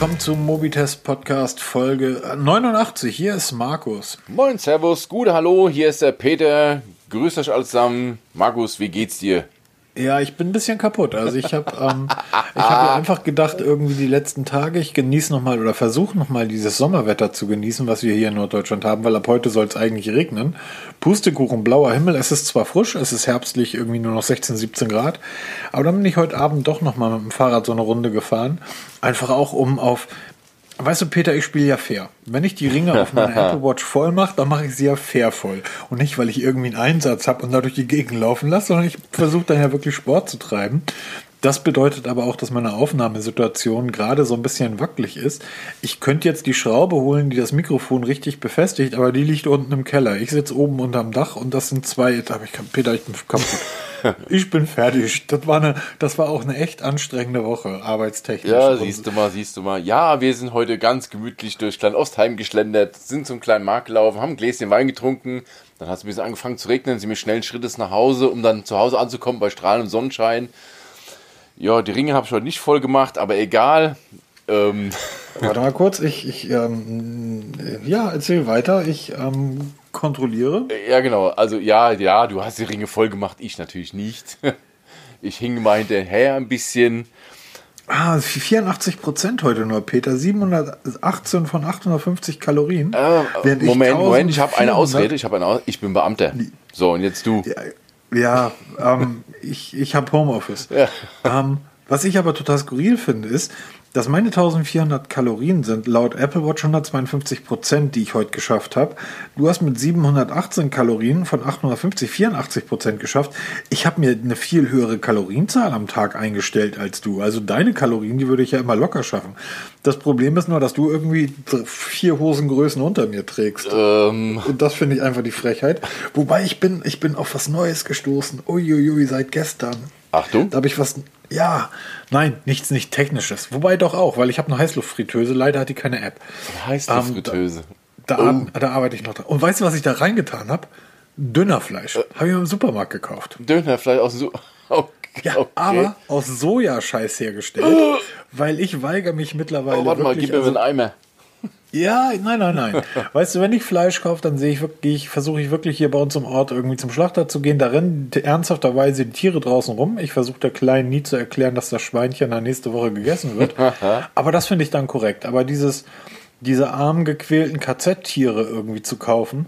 willkommen zum Mobitest Podcast Folge 89. Hier ist Markus. Moin, Servus, gute Hallo, hier ist der Peter. Grüßt euch alle zusammen. Markus, wie geht's dir? Ja, ich bin ein bisschen kaputt. Also ich habe ähm, ich hab ja einfach gedacht, irgendwie die letzten Tage, ich genieße nochmal oder versuche nochmal dieses Sommerwetter zu genießen, was wir hier in Norddeutschland haben, weil ab heute soll es eigentlich regnen. Pustekuchen, blauer Himmel, es ist zwar frisch, es ist herbstlich, irgendwie nur noch 16, 17 Grad, aber dann bin ich heute Abend doch nochmal mit dem Fahrrad so eine Runde gefahren. Einfach auch, um auf Weißt du, Peter, ich spiele ja fair. Wenn ich die Ringe auf meiner Apple Watch voll mache, dann mache ich sie ja fair voll. Und nicht, weil ich irgendwie einen Einsatz habe und dadurch die Gegend laufen lasse, sondern ich versuche dann ja wirklich Sport zu treiben. Das bedeutet aber auch, dass meine Aufnahmesituation gerade so ein bisschen wackelig ist. Ich könnte jetzt die Schraube holen, die das Mikrofon richtig befestigt, aber die liegt unten im Keller. Ich sitze oben unterm Dach und das sind zwei. Da ich, Peter, ich bin kaputt. ich bin fertig. Das war, eine, das war auch eine echt anstrengende Woche, arbeitstechnisch. Ja, siehst du mal, siehst du mal. Ja, wir sind heute ganz gemütlich durch Klein-Ostheim geschlendert, sind zum kleinen Markt gelaufen, haben ein Gläschen Wein getrunken. Dann hat es ein bisschen angefangen zu regnen, sind wir schnellen Schrittes nach Hause, um dann zu Hause anzukommen bei strahlendem Sonnenschein. Ja, die Ringe habe ich heute nicht voll gemacht, aber egal. Ähm. Warte mal kurz, ich, ich ähm, ja, erzähl weiter. Ich ähm, kontrolliere. Ja, genau. Also ja, ja, du hast die Ringe voll gemacht, ich natürlich nicht. Ich hing mal hinterher ein bisschen. Ah, 84 Prozent heute nur, Peter. 718 von 850 Kalorien. Äh, Moment, ich Moment, ich habe eine Ausrede. Ich, eine Aus ich bin Beamter. So, und jetzt du. Ja, ja ähm, ich, ich habe Homeoffice. Ja. Ähm, was ich aber total skurril finde, ist, dass meine 1400 Kalorien sind laut Apple Watch 152 Prozent, die ich heute geschafft habe. Du hast mit 718 Kalorien von 850 84 Prozent geschafft. Ich habe mir eine viel höhere Kalorienzahl am Tag eingestellt als du. Also deine Kalorien, die würde ich ja immer locker schaffen. Das Problem ist nur, dass du irgendwie vier Hosengrößen unter mir trägst. Ähm. Und das finde ich einfach die Frechheit. Wobei ich bin, ich bin auf was Neues gestoßen. Uiuiui, seit gestern. Achtung. Da habe ich was. Ja, nein, nichts nicht Technisches. Wobei doch auch, weil ich habe eine Heißluftfritteuse. Leider hat die keine App. Heißluftfritteuse. Ähm, da, da, oh. da, arbeite ich noch dran. Und weißt du, was ich da reingetan habe? Dönerfleisch. Äh, habe ich im Supermarkt gekauft. Dönerfleisch aus dem okay, Ja, okay. aber aus Sojascheiß hergestellt. weil ich weigere mich mittlerweile. Oh, warte mal, gib mir also, einen Eimer. Ja, nein, nein, nein. weißt du, wenn ich Fleisch kaufe, dann sehe ich wirklich, versuche ich wirklich hier bei uns im Ort irgendwie zum Schlachter zu gehen. Da rennen ernsthafterweise die Tiere draußen rum. Ich versuche der Kleinen nie zu erklären, dass das Schweinchen dann nächste Woche gegessen wird. Aber das finde ich dann korrekt. Aber dieses, diese armen, gequälten KZ-Tiere irgendwie zu kaufen,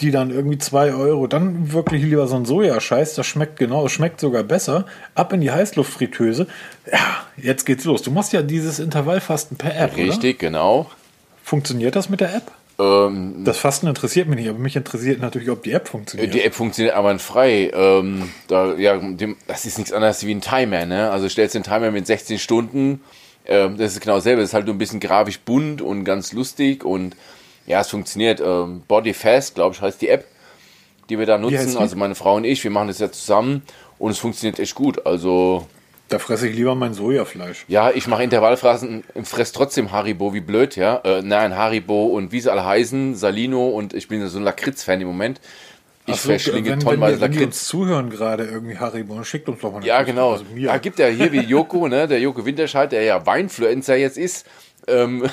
die dann irgendwie zwei Euro, dann wirklich lieber so ein Sojascheiß, das schmeckt genau, schmeckt sogar besser. Ab in die Heißluftfritteuse. Ja, jetzt geht's los. Du machst ja dieses Intervallfasten per App. Richtig, oder? genau. Funktioniert das mit der App? Ähm, das Fasten interessiert mich nicht, aber mich interessiert natürlich, ob die App funktioniert. Die App funktioniert aber frei. Ähm, da, ja, dem, das ist nichts anderes wie ein Timer. Ne? Also stellst den Timer mit 16 Stunden. Ähm, das ist genau dasselbe. Das ist halt nur ein bisschen grafisch bunt und ganz lustig. Und ja, es funktioniert. Ähm, Body Fast, glaube ich, heißt die App, die wir da nutzen. Also meine Frau und ich, wir machen das ja zusammen. Und es funktioniert echt gut. Also da fresse ich lieber mein Sojafleisch. Ja, ich mache Intervallfrasen und fresse trotzdem Haribo, wie blöd, ja. Äh, nein, Haribo und wie sie alle heißen, Salino und ich bin so ein Lakritz-Fan im Moment. Ich so, verschlinge tonnenweise Lakritz. Wenn wir uns zuhören gerade irgendwie Haribo, schickt uns doch mal eine Ja, genau. Also ja, gibt ja hier wie Joko, ne, der Joko Winterscheid, der ja Weinfluencer jetzt ist. Ähm,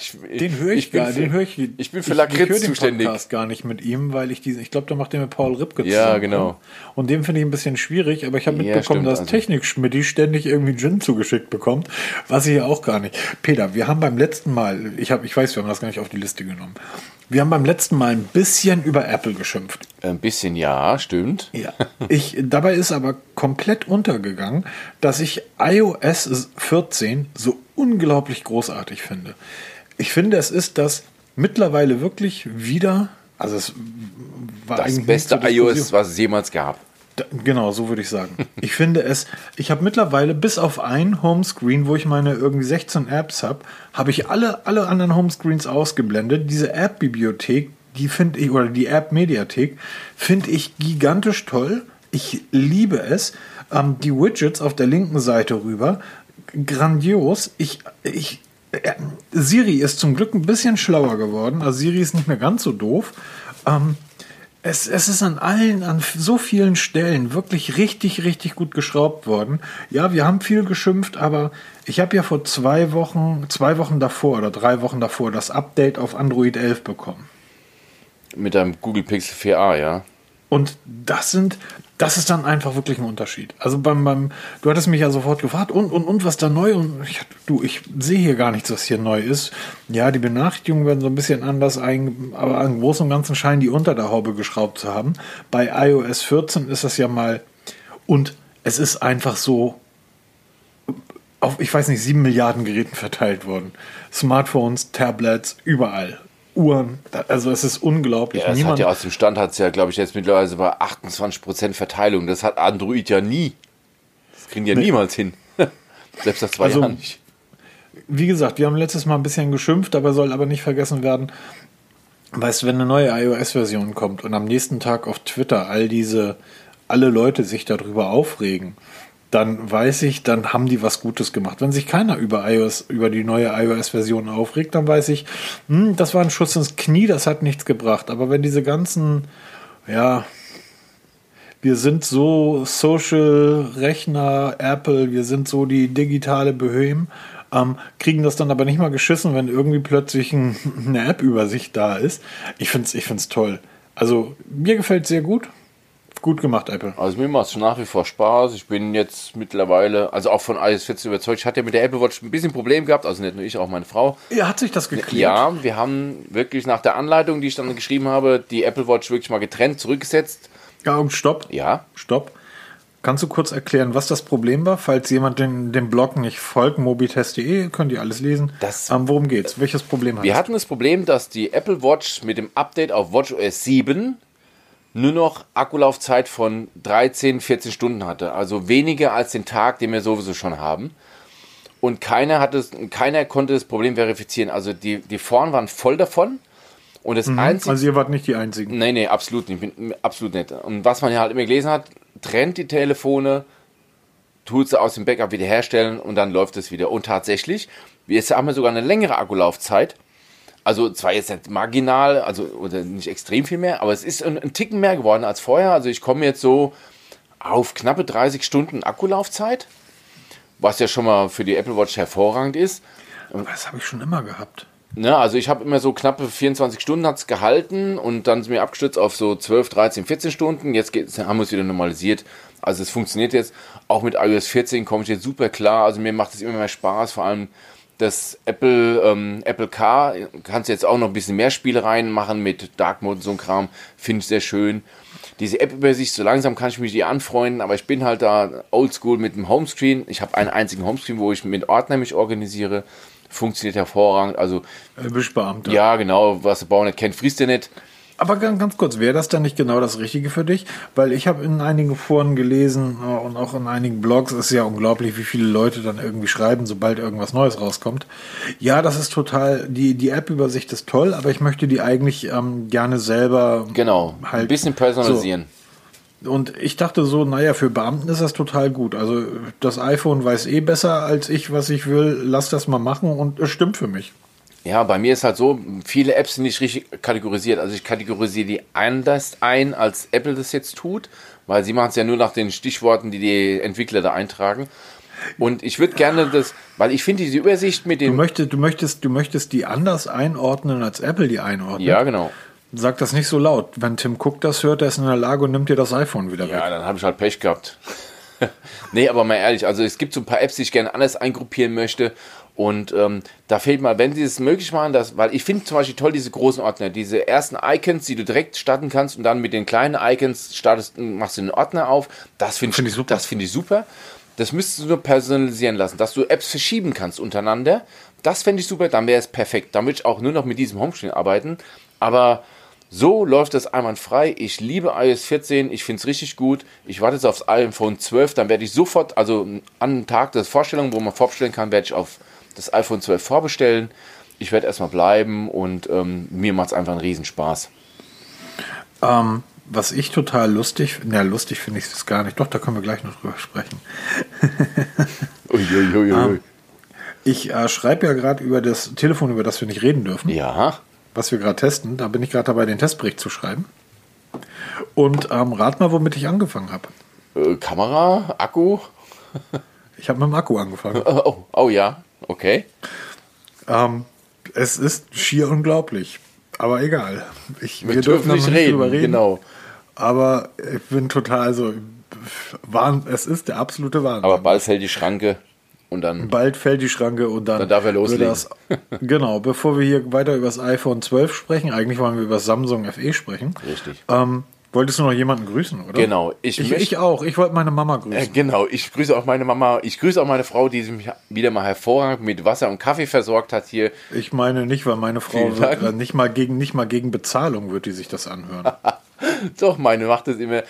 ich, den höre ich, ich gar, den höre ich. Ich bin für Lakritz ich, zuständig. Podcast gar nicht mit ihm, weil ich diesen, ich glaube, da macht der mit Paul Ripke zusammen. Ja, genau. Und dem finde ich ein bisschen schwierig, aber ich habe mitbekommen, ja, dass also. Technik Schmidti ständig irgendwie Gin zugeschickt bekommt, was ich ja auch gar nicht. Peter, wir haben beim letzten Mal, ich habe, ich weiß, wir haben das gar nicht auf die Liste genommen. Wir haben beim letzten Mal ein bisschen über Apple geschimpft. Ein bisschen ja, stimmt. Ja. Ich, dabei ist aber komplett untergegangen, dass ich iOS 14 so unglaublich großartig finde. Ich finde, es ist das mittlerweile wirklich wieder, also es war das beste iOS, was es jemals gab. Da, genau, so würde ich sagen. ich finde es, ich habe mittlerweile bis auf ein Homescreen, wo ich meine irgendwie 16 Apps habe, habe ich alle, alle anderen Homescreens ausgeblendet. Diese App-Bibliothek, die finde ich, oder die App-Mediathek, finde ich gigantisch toll. Ich liebe es. Ähm, die Widgets auf der linken Seite rüber, grandios. Ich, ich Siri ist zum Glück ein bisschen schlauer geworden. Also Siri ist nicht mehr ganz so doof. Ähm, Es, es ist an allen, an so vielen Stellen wirklich richtig, richtig gut geschraubt worden. Ja, wir haben viel geschimpft, aber ich habe ja vor zwei Wochen, zwei Wochen davor oder drei Wochen davor das Update auf Android 11 bekommen. Mit einem Google Pixel 4a, ja. Und das sind, das ist dann einfach wirklich ein Unterschied. Also beim, beim, du hattest mich ja sofort gefragt, und, und, und, was da neu? Und ich, du, ich sehe hier gar nichts, was hier neu ist. Ja, die Benachrichtigungen werden so ein bisschen anders, ein, aber im Großen und Ganzen scheinen die unter der Haube geschraubt zu haben. Bei iOS 14 ist das ja mal, und es ist einfach so auf, ich weiß nicht, sieben Milliarden Geräten verteilt worden. Smartphones, Tablets, überall. Uhren. Also es ist unglaublich. Ja, das hat ja aus dem Stand hat es ja, glaube ich, jetzt mittlerweile bei 28% Verteilung. Das hat Android ja nie. Das kriegen die ja nee. niemals hin. Selbst nach zwei also, Jahren nicht. Wie gesagt, wir haben letztes Mal ein bisschen geschimpft, dabei soll aber nicht vergessen werden, weißt du, wenn eine neue iOS-Version kommt und am nächsten Tag auf Twitter all diese, alle Leute sich darüber aufregen, dann weiß ich, dann haben die was Gutes gemacht. Wenn sich keiner über iOS, über die neue iOS-Version aufregt, dann weiß ich, hm, das war ein Schuss ins Knie, das hat nichts gebracht. Aber wenn diese ganzen, ja, wir sind so Social Rechner, Apple, wir sind so die digitale Böhem, ähm, kriegen das dann aber nicht mal geschissen, wenn irgendwie plötzlich ein, eine App-Übersicht da ist. Ich finde es ich find's toll. Also mir gefällt sehr gut. Gut gemacht, Apple. Also mir macht es nach wie vor Spaß. Ich bin jetzt mittlerweile, also auch von iOS 14 überzeugt. Ich hatte ja mit der Apple Watch ein bisschen Problem gehabt, also nicht nur ich, auch meine Frau. Ja, hat sich das geklärt? Ja, wir haben wirklich nach der Anleitung, die ich dann geschrieben habe, die Apple Watch wirklich mal getrennt zurückgesetzt. Ja, und stopp. Ja. Stopp. Kannst du kurz erklären, was das Problem war? Falls jemand den, dem Blog nicht folgt, mobitest.de, könnt ihr alles lesen. Das, ähm, worum geht's? Welches Problem hat Wir hatten das Problem, dass die Apple Watch mit dem Update auf WatchOS 7 nur noch Akkulaufzeit von 13, 14 Stunden hatte. Also weniger als den Tag, den wir sowieso schon haben. Und keiner, hatte, keiner konnte das Problem verifizieren. Also die, die Foren waren voll davon. Und das mhm, einzige. Also ihr wart nicht die Einzigen. Nee, nee, absolut nicht. Absolut nicht. Und was man ja halt immer gelesen hat, trennt die Telefone, tut sie aus dem Backup wiederherstellen und dann läuft es wieder. Und tatsächlich, jetzt haben wir sogar eine längere Akkulaufzeit also zwar jetzt nicht marginal, also oder nicht extrem viel mehr, aber es ist ein, ein Ticken mehr geworden als vorher. Also ich komme jetzt so auf knappe 30 Stunden Akkulaufzeit, was ja schon mal für die Apple Watch hervorragend ist. Aber das habe ich schon immer gehabt. Ne, also ich habe immer so knappe 24 Stunden hat's gehalten und dann sind wir abgestützt auf so 12, 13, 14 Stunden. Jetzt haben wir es wieder normalisiert. Also es funktioniert jetzt. Auch mit iOS 14 komme ich jetzt super klar. Also mir macht es immer mehr Spaß, vor allem das Apple, ähm, Apple Car, kannst du jetzt auch noch ein bisschen mehr Spielereien machen mit Dark Mode und so ein Kram, finde ich sehr schön. Diese App-Übersicht, so langsam kann ich mich die anfreunden, aber ich bin halt da oldschool mit dem Homescreen. Ich habe einen einzigen Homescreen, wo ich mit Ordner mich organisiere. Funktioniert hervorragend. Also, Beamter. Ja, genau, was der Bauer nicht kennt, frisst er nicht. Aber ganz, kurz, wäre das dann nicht genau das Richtige für dich? Weil ich habe in einigen Foren gelesen äh, und auch in einigen Blogs, es ist ja unglaublich, wie viele Leute dann irgendwie schreiben, sobald irgendwas Neues rauskommt. Ja, das ist total, die, die App-Übersicht ist toll, aber ich möchte die eigentlich ähm, gerne selber genau, halt, ein bisschen personalisieren. So. Und ich dachte so, naja, für Beamten ist das total gut. Also das iPhone weiß eh besser als ich, was ich will. Lass das mal machen und es stimmt für mich. Ja, bei mir ist halt so, viele Apps sind nicht richtig kategorisiert. Also ich kategorisiere die anders ein, als Apple das jetzt tut, weil sie machen es ja nur nach den Stichworten, die die Entwickler da eintragen. Und ich würde gerne das, weil ich finde diese Übersicht mit den. Du möchtest, du möchtest, du möchtest die anders einordnen, als Apple die einordnet. Ja, genau. Sag das nicht so laut. Wenn Tim Cook das hört, der ist in der Lage und nimmt dir das iPhone wieder ja, weg. Ja, dann habe ich halt Pech gehabt. nee, aber mal ehrlich, also es gibt so ein paar Apps, die ich gerne anders eingruppieren möchte. Und ähm, da fehlt mal, wenn sie es möglich machen, dass, weil ich finde zum Beispiel toll diese großen Ordner, diese ersten Icons, die du direkt starten kannst und dann mit den kleinen Icons startest, machst du den Ordner auf. Das finde find ich, super. Das finde ich super. Das müsstest du nur personalisieren lassen, dass du Apps verschieben kannst untereinander. Das fände ich super, dann wäre es perfekt. Dann würde ich auch nur noch mit diesem Homescreen arbeiten. Aber so läuft das einwandfrei. Ich liebe iOS 14, ich finde es richtig gut. Ich warte jetzt aufs iPhone 12, dann werde ich sofort, also an einem Tag der Vorstellung, wo man vorbestellen kann, werde ich auf das iPhone 12 vorbestellen. Ich werde erstmal bleiben und ähm, mir macht es einfach einen Riesenspaß. Ähm, was ich total lustig, na lustig finde ich es gar nicht, doch, da können wir gleich noch drüber sprechen. Uiuiui. ähm, ich äh, schreibe ja gerade über das Telefon, über das wir nicht reden dürfen. Ja. Was wir gerade testen. Da bin ich gerade dabei, den Testbericht zu schreiben. Und ähm, rat mal, womit ich angefangen habe. Äh, Kamera, Akku. Ich habe mit dem Akku angefangen. Oh, oh, oh ja, okay. Ähm, es ist schier unglaublich. Aber egal. Ich, Wir, dürfen da nicht reden, drüber genau. Aber ich bin total, also, Wahn, es ist der absolute Wahnsinn. Aber bald fällt die Schranke und dann. Bald fällt die Schranke und dann, Dann darf er loslegen. Das, genau, bevor wir hier weiter über das iPhone 12 sprechen, eigentlich wollen wir über das Samsung FE sprechen. Richtig. Ähm, wolltest du noch jemanden grüßen, oder? Genau, ich Ich, ich auch. Ich wollte meine Mama grüßen. Äh, genau, ich grüße auch meine Mama. Ich grüße auch meine Frau, die mich wieder mal hervorragend mit Wasser und Kaffee versorgt hat hier. Ich meine nicht, weil meine Frau wird, äh, nicht mal gegen nicht mal gegen Bezahlung wird die sich das anhören. Doch, meine macht das immer.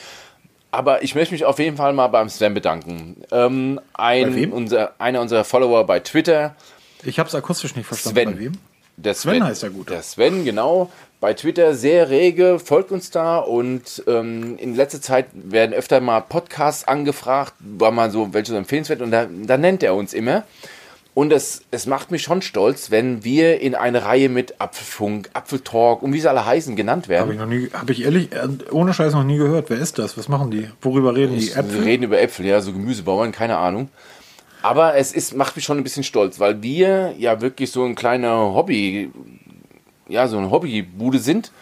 Aber ich möchte mich auf jeden Fall mal beim Sven bedanken. Ähm, Bei ein, wem? unser, einer unserer Follower bei Twitter, Ich habe es akustisch nicht verstanden. Bei Sven. wem? Der Sven heißt er gut. Der Sven, genau. Bei Twitter sehr rege, folgt uns da und ähm, in letzter Zeit werden öfter mal Podcasts angefragt, war mal so, welche so empfehlenswert und da, da nennt er uns immer. Und es, es macht mich schon stolz, wenn wir in eine Reihe mit Apfelfunk, Apfeltalk und wie sie alle heißen genannt werden. Habe ich noch nie, habe ich ehrlich, äh, ohne Scheiß noch nie gehört. Wer ist das? Was machen die? Worüber reden die? Wir Äpfel? reden über Äpfel, ja, so Gemüsebauern, keine Ahnung. Aber es ist, macht mich schon ein bisschen stolz, weil wir ja wirklich so ein kleiner Hobby, ja, so eine Hobbybude sind.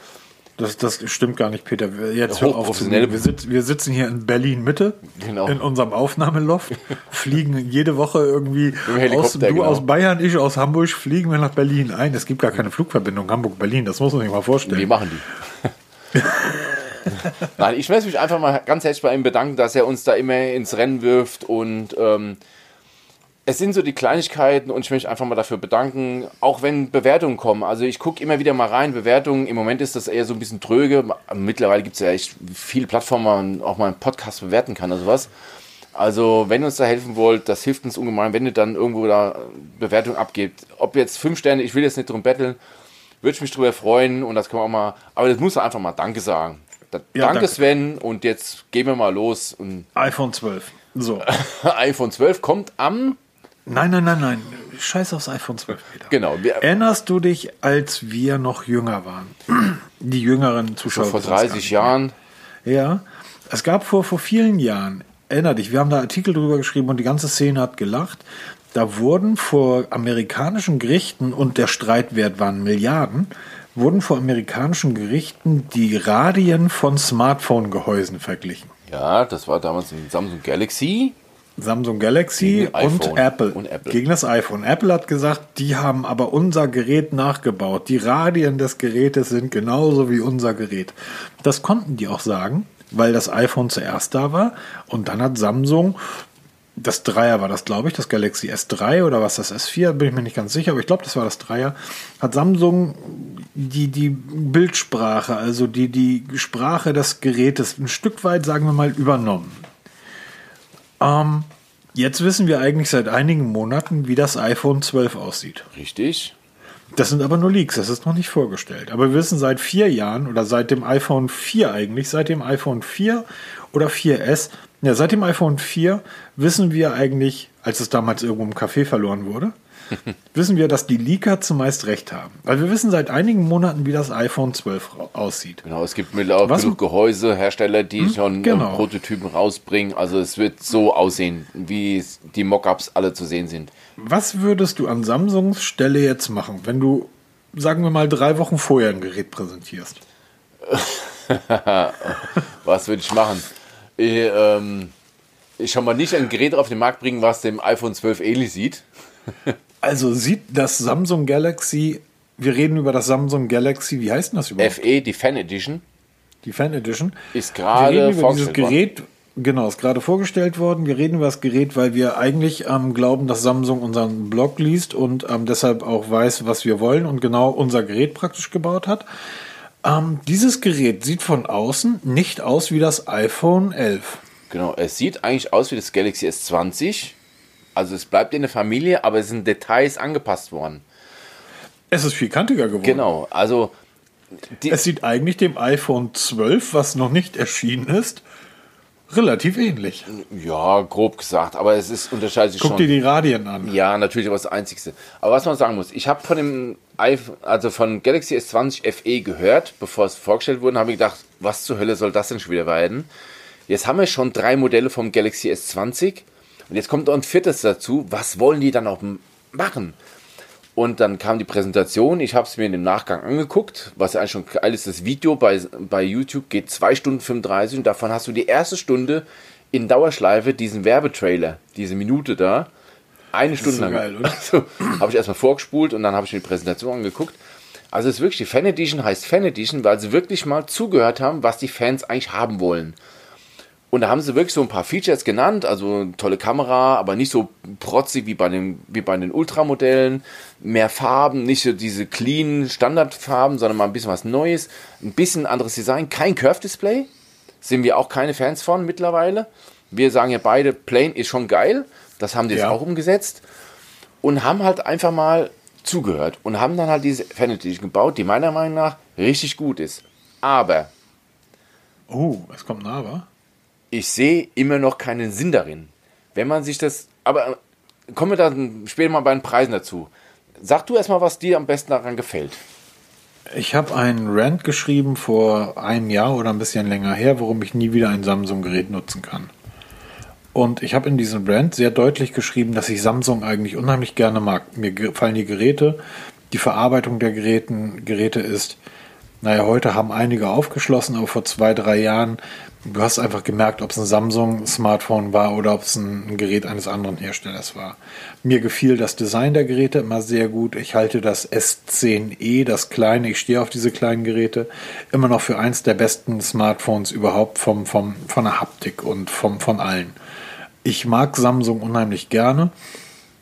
Das, das stimmt gar nicht, Peter. Wir- Jetzt hör auf zu wir, sitzen, wir sitzen hier in Berlin Mitte, Genau. in unserem Aufnahmeloft, fliegen jede Woche irgendwie aus, du genau. aus Bayern, ich aus Hamburg, fliegen wir nach Berlin ein. Es gibt gar keine Flugverbindung Hamburg-Berlin, das muss man sich mal vorstellen. Wie machen die? Nein, ich möchte mich einfach mal ganz herzlich bei ihm bedanken, dass er uns da immer ins Rennen wirft und ähm, es sind so die Kleinigkeiten und ich möchte einfach mal dafür bedanken, auch wenn Bewertungen kommen. Also ich gucke immer wieder mal rein, Bewertungen. Im Moment ist das eher so ein bisschen tröge. Mittlerweile gibt es ja echt viele Plattformen, wo man auch mal einen Podcast bewerten kann oder sowas. Also wenn ihr uns da helfen wollt, das hilft uns ungemein, wenn ihr dann irgendwo da Bewertung abgebt. Ob jetzt fünf Sterne, ich will jetzt nicht drum betteln, würde ich mich drüber freuen und das kann man auch mal, aber das muss man einfach mal Danke sagen. Da, Ja, danke danke. Sven und jetzt gehen wir mal los und iPhone 12. So. iPhone 12 kommt am, Nein, nein, nein, nein. Scheiß aufs iPhone 12, Peter. genau, Erinnerst du dich, als wir noch jünger waren? Die jüngeren Zuschauer. vor wissen es gar 30 nicht Jahren. Ja. Es gab vor, vor vielen Jahren, erinner dich, wir haben da Artikel drüber geschrieben und die ganze Szene hat gelacht. Da wurden vor amerikanischen Gerichten, und der Streitwert waren Milliarden, wurden vor amerikanischen Gerichten die Radien von Smartphone-Gehäusen verglichen. ja, das war damals ein Samsung Galaxy. Samsung Galaxy und Apple. und Apple. Gegen das iPhone. Apple hat gesagt, die haben aber unser Gerät nachgebaut. Die Radien des Gerätes sind genauso wie unser Gerät. Das konnten die auch sagen, weil das iPhone zuerst da war. Und dann hat Samsung, das Dreier war das, glaube ich, das Galaxy S3 oder was das S4, bin ich mir nicht ganz sicher, aber ich glaube, das war das Dreier, hat Samsung die, die Bildsprache, also die, die Sprache des Gerätes ein Stück weit, sagen wir mal, übernommen. Ähm, jetzt wissen wir eigentlich seit einigen Monaten, wie das iPhone 12 aussieht. Richtig. Das sind aber nur Leaks, das ist noch nicht vorgestellt. Aber wir wissen seit vier Jahren oder seit dem iPhone 4 eigentlich, seit dem iPhone 4 oder 4S, ja, seit dem iPhone 4 wissen wir eigentlich, als es damals irgendwo im Café verloren wurde, wissen wir, dass die Leaker zumeist recht haben. Weil wir wissen seit einigen Monaten, wie das iPhone 12 ra- aussieht. Genau, es gibt mittlerweile Was- genug Gehäusehersteller, die schon genau. ähm, Prototypen rausbringen. Also es wird so aussehen, wie die Mockups alle zu sehen sind. Was würdest du an Samsungs Stelle jetzt machen, wenn du, sagen wir mal, drei Wochen vorher ein Gerät präsentierst? Was würde ich machen? Ich, ähm, ich schon mal nicht ein Gerät auf den Markt bringen, was dem iPhone 12 ähnlich sieht. Also sieht das Samsung Galaxy, wir reden über das Samsung Galaxy, wie heißt denn das überhaupt? FE, die Fan Edition, Die Fan Edition. ist gerade dieses vorgestellt worden. Gerät, genau, ist gerade vorgestellt worden. Wir reden über das Gerät, weil wir eigentlich ähm, glauben, dass Samsung unseren Blog liest und ähm, deshalb auch weiß, was wir wollen und genau unser Gerät praktisch gebaut hat. Ähm, dieses Gerät sieht von außen nicht aus wie das iPhone 11. Genau, es sieht eigentlich aus wie das Galaxy S20. Also es bleibt in der Familie, aber es sind Details angepasst worden. Es ist viel kantiger geworden. Genau, also Es sieht eigentlich dem iPhone 12, was noch nicht erschienen ist, Relativ ähnlich. Ja, grob gesagt, aber es ist unterscheidet sich Guck schon. dir die Radien an. Ja, natürlich, aber das Einzigste. Aber was man sagen muss, ich habe von dem iPhone, also von Galaxy S20 FE gehört, bevor es vorgestellt wurde, habe ich gedacht, was zur Hölle soll das denn schon wieder werden? Jetzt haben wir schon drei Modelle vom Galaxy S20 und jetzt kommt noch ein viertes dazu. Was wollen die dann auch machen? Und dann kam die Präsentation, ich habe es mir in dem Nachgang angeguckt, was ja eigentlich schon geil ist, das Video bei, bei YouTube geht 2 Stunden 35 und davon hast du die erste Stunde in Dauerschleife diesen Werbetrailer, diese Minute da, eine Stunde so lang. geil? Also, habe ich erstmal vorgespult und dann habe ich mir die Präsentation angeguckt. Also es ist wirklich, die Fan Edition heißt Fan Edition, weil sie wirklich mal zugehört haben, was die Fans eigentlich haben wollen. Und da haben sie wirklich so ein paar Features genannt, also tolle Kamera, aber nicht so protzig wie bei den, wie bei den Ultramodellen. Mehr Farben, nicht so diese clean Standardfarben, sondern mal ein bisschen was Neues. Ein bisschen anderes Design. Kein Curve-Display. Sind wir auch keine Fans von mittlerweile. Wir sagen ja beide, Plain ist schon geil. Das haben die jetzt Ja. auch umgesetzt. Und haben halt einfach mal zugehört. Und haben dann halt diese Fan Edition gebaut, die meiner Meinung nach richtig gut ist. Aber Oh, es kommt ein Aber. Ich sehe immer noch keinen Sinn darin. Wenn man sich das. Aber äh, kommen wir dann später mal bei den Preisen dazu. Sag du erstmal, was dir am besten daran gefällt. Ich habe einen Rant geschrieben vor einem Jahr oder ein bisschen länger her, warum ich nie wieder ein Samsung-Gerät nutzen kann. Und ich habe in diesem Rant sehr deutlich geschrieben, dass ich Samsung eigentlich unheimlich gerne mag. Mir gefallen die Geräte, die Verarbeitung der Geräten, Geräte ist, naja, heute haben einige aufgeschlossen, aber vor zwei, drei Jahren, du hast einfach gemerkt, ob es ein Samsung-Smartphone war oder ob es ein, Gerät eines anderen Herstellers war. Mir gefiel das Design der Geräte immer sehr gut. Ich halte das S10e, das kleine, ich stehe auf diese kleinen Geräte, immer noch für eins der besten Smartphones überhaupt vom, vom, von der Haptik und vom, von allen. Ich mag Samsung unheimlich gerne.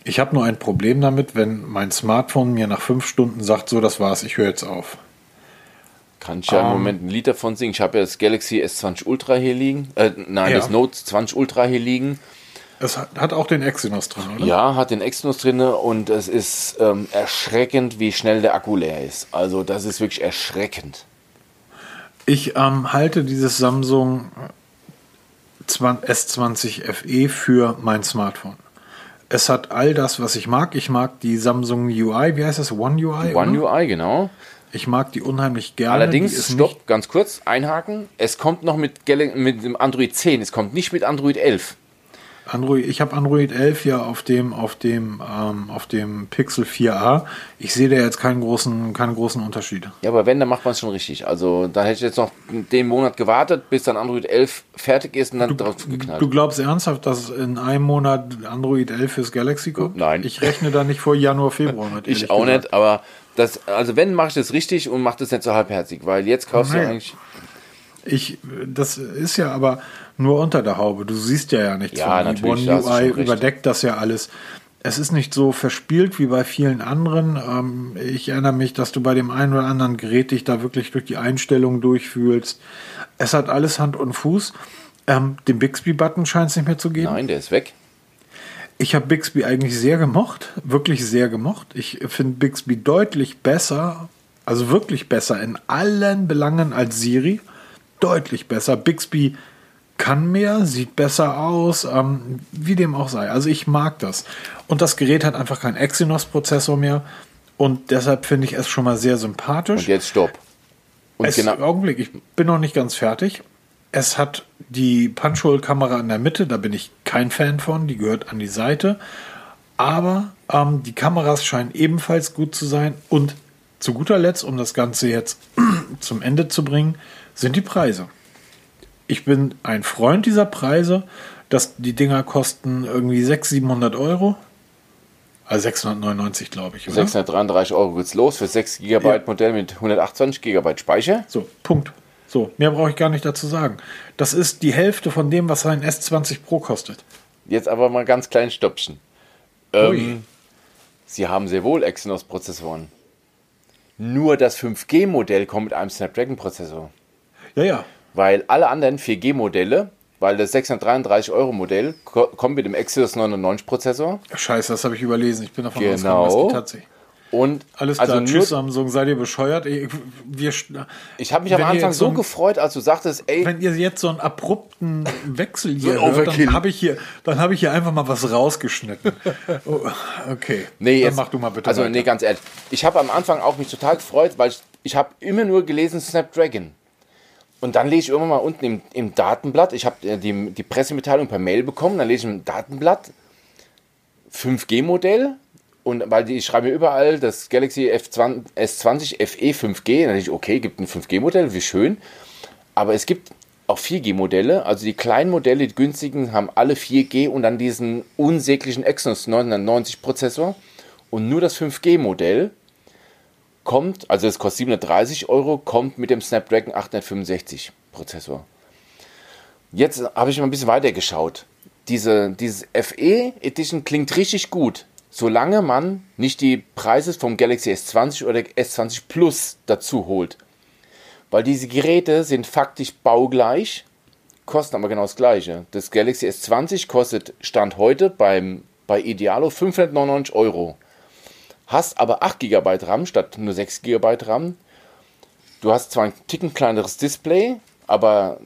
Ich habe nur ein Problem damit, wenn mein Smartphone mir nach fünf Stunden sagt, so, das war's, ich höre jetzt auf. Kann ich ja im Ähm. Moment ein Lied davon singen. Ich habe ja das Galaxy S20 Ultra hier liegen. Äh, nein, Ja. das Note 20 Ultra hier liegen. Es hat, hat auch den Exynos drin, oder? Ja, hat den Exynos drin und es ist ähm, erschreckend, wie schnell der Akku leer ist. Also das ist wirklich erschreckend. Ich ähm, halte dieses Samsung 20, S20 FE für mein Smartphone. Es hat all das, was ich mag. Ich mag die Samsung UI, wie heißt das? One UI? One oder? UI, genau. Ich mag die unheimlich gerne. Allerdings, stopp, ganz kurz, einhaken. Es kommt noch mit, mit dem Android 10, es kommt nicht mit Android 11. Android, ich habe Android 11 ja auf dem, auf dem, ähm, auf dem Pixel 4a. Ich sehe da jetzt keinen großen, keinen großen Unterschied. Ja, aber wenn, dann macht man es schon richtig. Also da hätte ich jetzt noch den Monat gewartet, bis dann Android 11 fertig ist und dann drauf geknallt. Du glaubst ernsthaft, dass in einem Monat Android 11 fürs Galaxy kommt? Nein. Ich rechne da nicht vor Januar, Februar mit. ich auch gesagt. nicht, aber das, also wenn, mache ich das richtig und mache das nicht so halbherzig, weil jetzt kaufst du Nein. eigentlich. Ich, das ist ja aber nur unter der Haube. Du siehst ja ja nichts Ja, von. Die natürlich, One UI überdeckt das ja alles. Es ist nicht so verspielt wie bei vielen anderen. Ähm, ich erinnere mich, dass du bei dem einen oder anderen Gerät dich da wirklich durch die Einstellungen durchfühlst. Es hat alles Hand und Fuß. Ähm, den Bixby-Button scheint es nicht mehr zu geben. Nein, der ist weg. Ich habe Bixby eigentlich sehr gemocht, wirklich sehr gemocht. Ich finde Bixby deutlich besser, also wirklich besser in allen Belangen als Siri. Deutlich besser. Bixby kann mehr, sieht besser aus, ähm, wie dem auch sei. Also ich mag das. Und das Gerät hat einfach keinen Exynos-Prozessor mehr. Und deshalb finde ich es schon mal sehr sympathisch. Und jetzt stopp. Und Es, genau. Augenblick, ich bin noch nicht ganz fertig. Es hat die Punch-Hole-Kamera in der Mitte, da bin ich kein Fan von, die gehört an die Seite. Aber ähm, die Kameras scheinen ebenfalls gut zu sein. Und zu guter Letzt, um das Ganze jetzt zum Ende zu bringen, sind die Preise. Ich bin ein Freund dieser Preise, dass die Dinger kosten irgendwie 600, 700 Euro. Also 699, glaube ich. Oder? 633 Euro geht's los für 6 GB Ja. Modell mit 128 GB Speicher. So, Punkt. So, mehr brauche ich gar nicht dazu sagen. Das ist die Hälfte von dem, was ein S20 Pro kostet. Jetzt aber mal ganz klein Stoppchen. Ui. Ähm, Sie haben sehr wohl Exynos-Prozessoren. Nur das 5G-Modell kommt mit einem Snapdragon-Prozessor. Ja, ja. Weil alle anderen 4G-Modelle, weil das 633-Euro-Modell ko kommt mit dem Exynos 99-Prozessor. Scheiße, das habe ich überlesen. Ich bin davon Genau. ausgegangen, die tatsächlich. Und Alles also klar, nur- tschüss Samsung, seid ihr bescheuert? Ich- Wir, Ich habe mich am Anfang so so ein- gefreut, als du sagtest, ey, wenn ihr jetzt so einen abrupten Wechsel hier ein hört, dann habe ich hier, dann habe ich hier einfach mal was rausgeschnitten. Oh, okay, Nee, dann jetzt, mach du mal bitte. Also, weiter. nee, ganz ehrlich. Ich habe am Anfang auch mich total gefreut, weil ich, ich habe immer nur gelesen Snapdragon. Und dann lese ich irgendwann mal unten im, im Datenblatt, ich habe äh, die, die Pressemitteilung per Mail bekommen, dann lese ich im Datenblatt 5G-Modell. Und weil die schreiben mir überall das Galaxy F20, S20 FE 5G. Dann denke ich, okay, gibt ein 5G-Modell, wie schön. Aber es gibt auch 4G-Modelle. Also die kleinen Modelle, die günstigen, haben alle 4G und dann diesen unsäglichen Exynos 990 Prozessor. Und nur das 5G-Modell kommt, also es kostet 730 Euro, kommt mit dem Snapdragon 865 Prozessor. Jetzt habe ich mal ein bisschen weiter geschaut. Diese, dieses FE Edition klingt richtig gut, solange man nicht die Preise vom Galaxy S20 oder S20 Plus dazu holt. Weil diese Geräte sind faktisch baugleich, kosten aber genau das gleiche. Das Galaxy S20 kostet Stand heute beim, bei Idealo 599 Euro. Hast aber 8 GB RAM statt nur 6 GB RAM. Du hast zwar ein Ticken kleineres Display, aber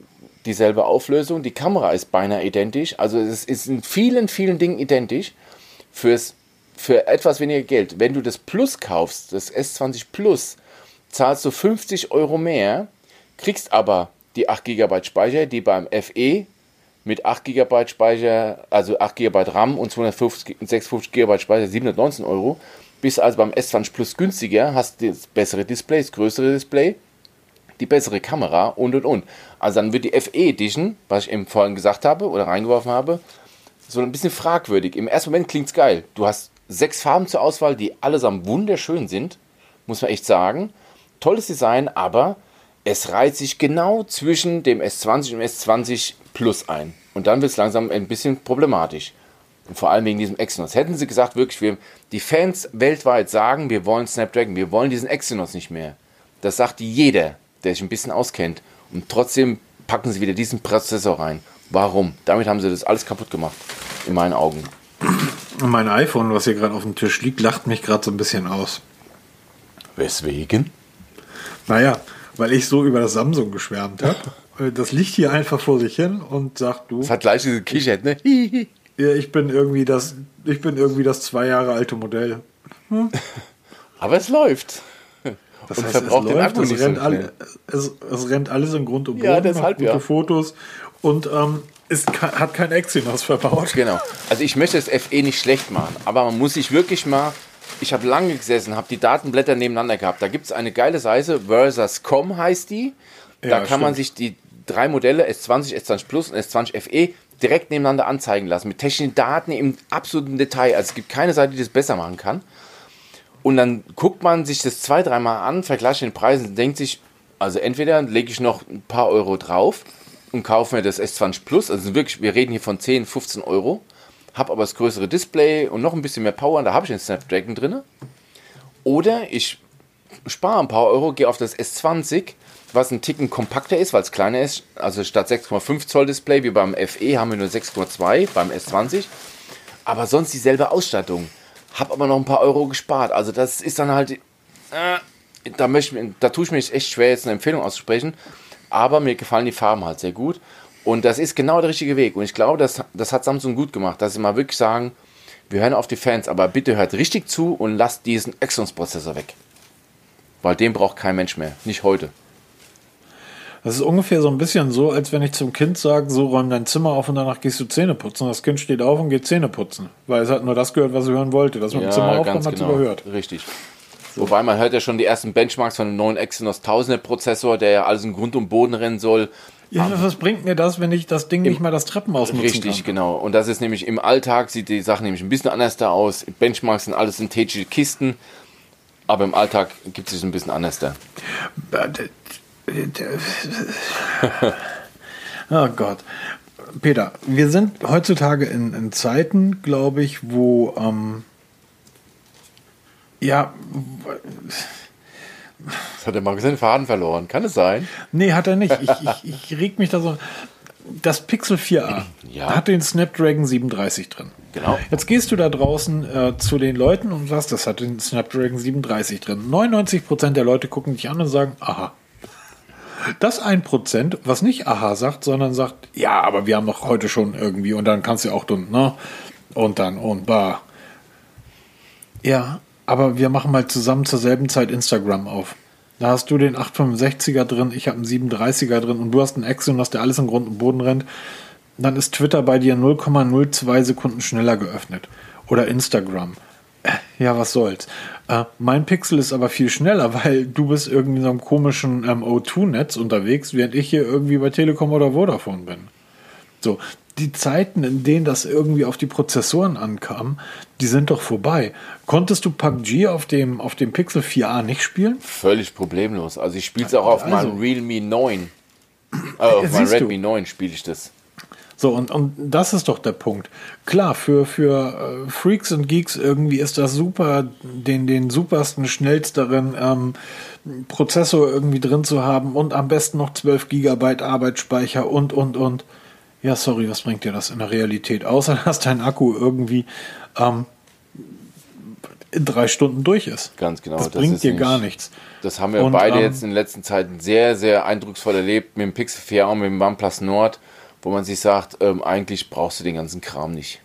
dieselbe Auflösung. Die Kamera ist beinahe identisch. Also es ist in vielen, vielen Dingen identisch. Fürs, für etwas weniger Geld. Wenn du das Plus kaufst, das S20 Plus, zahlst du 50 Euro mehr, kriegst aber die 8 GB Speicher, die beim FE mit 8 GB Speicher, also 8 GB RAM und 256 GB Speicher 719 Euro. Bist also beim S20 Plus günstiger, hast das bessere Display, das größere Display, die bessere Kamera und und und. Also dann wird die FE Edition, was ich eben vorhin gesagt habe oder reingeworfen habe, so ein bisschen fragwürdig. Im ersten Moment klingt es geil. Du hast sechs Farben zur Auswahl, die allesamt wunderschön sind, muss man echt sagen. Tolles Design, aber es reiht sich genau zwischen dem S20 und dem S20 Plus ein. Und dann wird es langsam ein bisschen problematisch. Und vor allem wegen diesem Exynos. Hätten sie gesagt, wirklich, wir, die Fans weltweit sagen, wir wollen Snapdragon, wir wollen diesen Exynos nicht mehr. Das sagt jeder, der sich ein bisschen auskennt. Und trotzdem packen sie wieder diesen Prozessor rein. Warum? Damit haben sie das alles kaputt gemacht. In meinen Augen. Und mein iPhone, was hier gerade auf dem Tisch liegt, lacht mich gerade so ein bisschen aus. Weswegen? Naja, weil ich so über das Samsung geschwärmt habe. Das liegt hier einfach vor sich hin und sagt du, Das hat gleich diese Kichert, ne? Ja, ich bin irgendwie das, ich bin irgendwie das zwei Jahre alte Modell. Aber es läuft. Das Und heißt, es, verbraucht den läuft, Akku es, so rennt alle, es, es rennt alles in Grund und Boden, Ja, macht deshalb, gute ja. Fotos und ähm, ke- hat kein Exynos verbaut. Genau. Also ich möchte das FE nicht schlecht machen, aber man muss sich wirklich mal. Ich habe lange gesessen, habe die Datenblätter nebeneinander gehabt. Da gibt es eine geile Seite, Versus.com heißt die. Da Ja, kann man stimmt. sich die drei Modelle S20, S20 Plus und S20 FE direkt nebeneinander anzeigen lassen. Mit technischen Daten im absoluten Detail. Also es gibt keine Seite, die das besser machen kann. Und dann guckt man sich das zwei, dreimal an, vergleicht den Preis und denkt sich, also entweder lege ich noch ein paar Euro drauf und kaufe mir das S20 Plus, also wirklich, wir reden hier von 10, 15 Euro, habe aber das größere Display und noch ein bisschen mehr Power, und da habe ich den Snapdragon drin. Oder ich spare ein paar Euro, gehe auf das S20, was ein Ticken kompakter ist, weil es kleiner ist. Also statt 6,5 Zoll Display wie beim FE haben wir nur 6,2 beim S20. Aber sonst dieselbe Ausstattung. Hab aber noch ein paar Euro gespart. Also das ist dann halt. Äh, da, möchte, da tue ich mich echt schwer, jetzt eine Empfehlung auszusprechen. Aber mir gefallen die Farben halt sehr gut. Und das ist genau der richtige Weg. Und ich glaube, das, das hat Samsung gut gemacht, dass sie mal wirklich sagen, wir hören auf die Fans, aber bitte hört richtig zu und lasst diesen Exynos-Prozessor weg. Weil den braucht kein Mensch mehr. Nicht heute. Das ist ungefähr so ein bisschen so, als wenn ich zum Kind sage, so räum dein Zimmer auf und danach gehst du Zähne putzen. Das Kind steht auf und geht Zähne putzen. Weil es hat nur das gehört, was es hören wollte. Das mit dem Zimmer aufräumen hat es überhört. Richtig. Wobei man hört ja schon die ersten Benchmarks von dem neuen Exynos 1000er Prozessor, der ja alles in Grund und Boden rennen soll. Ja, was bringt mir das, wenn ich das Ding nicht mal das Treppenhaus nutzen Richtig, kann? genau. Und das ist nämlich im Alltag, sieht die Sache nämlich ein bisschen anders da aus. Benchmarks sind alles synthetische Kisten, aber im Alltag gibt es ein bisschen anders da. Oh Gott. Peter, wir sind heutzutage in, in Zeiten, glaube ich, wo ähm, ja, Das hat der Markus seinen Faden verloren. Kann es sein? nee, hat er nicht. Ich, ich, ich reg mich da so. Das Pixel 4a Ja. hat den Snapdragon 37 drin. Genau. Jetzt gehst du da draußen äh, zu den Leuten und sagst, das hat den Snapdragon 37 drin. 99% der Leute gucken dich an und sagen, aha. Das 1%, was nicht aha sagt, sondern sagt, ja, aber wir haben doch heute schon irgendwie und dann kannst du auch und, ne? Und dann und bah. Ja, aber wir machen mal zusammen zur selben Zeit Instagram auf. Da hast du den 865er drin, ich habe einen 37er drin und du hast einen Exynos, der alles im Grund und Boden rennt. Dann ist Twitter bei dir 0,02 Sekunden schneller geöffnet. Oder Instagram. Ja, was soll's. Äh, mein Pixel ist aber viel schneller, weil du bist irgendwie in so einem komischen ähm, O2-Netz unterwegs, während ich hier irgendwie bei Telekom oder Vodafone bin. So, die Zeiten, in denen das irgendwie auf die Prozessoren ankam, die sind doch vorbei. Konntest du PUBG auf dem, auf dem Pixel 4a nicht spielen? Völlig problemlos. Also ich spiele es auch auf Also- meinem Realme 9. Äh, auf meinem. Redmi 9 spiele ich das. So, und, und das ist doch der Punkt. Klar, für, für äh, Freaks und Geeks irgendwie ist das super, den, den supersten, schnellsteren ähm, Prozessor irgendwie drin zu haben und am besten noch 12 Gigabyte Arbeitsspeicher und, und, und. Ja, sorry, was bringt dir das in der Realität? Außer, dass dein Akku irgendwie ähm, in drei Stunden durch ist. Ganz genau. Das, das bringt dir nicht- gar nichts. Das haben wir Und, beide ähm, jetzt in den letzten Zeiten sehr, sehr eindrucksvoll erlebt mit dem Pixel 4 und mit dem OnePlus Nord, wo man sich sagt, ähm, eigentlich brauchst du den ganzen Kram nicht.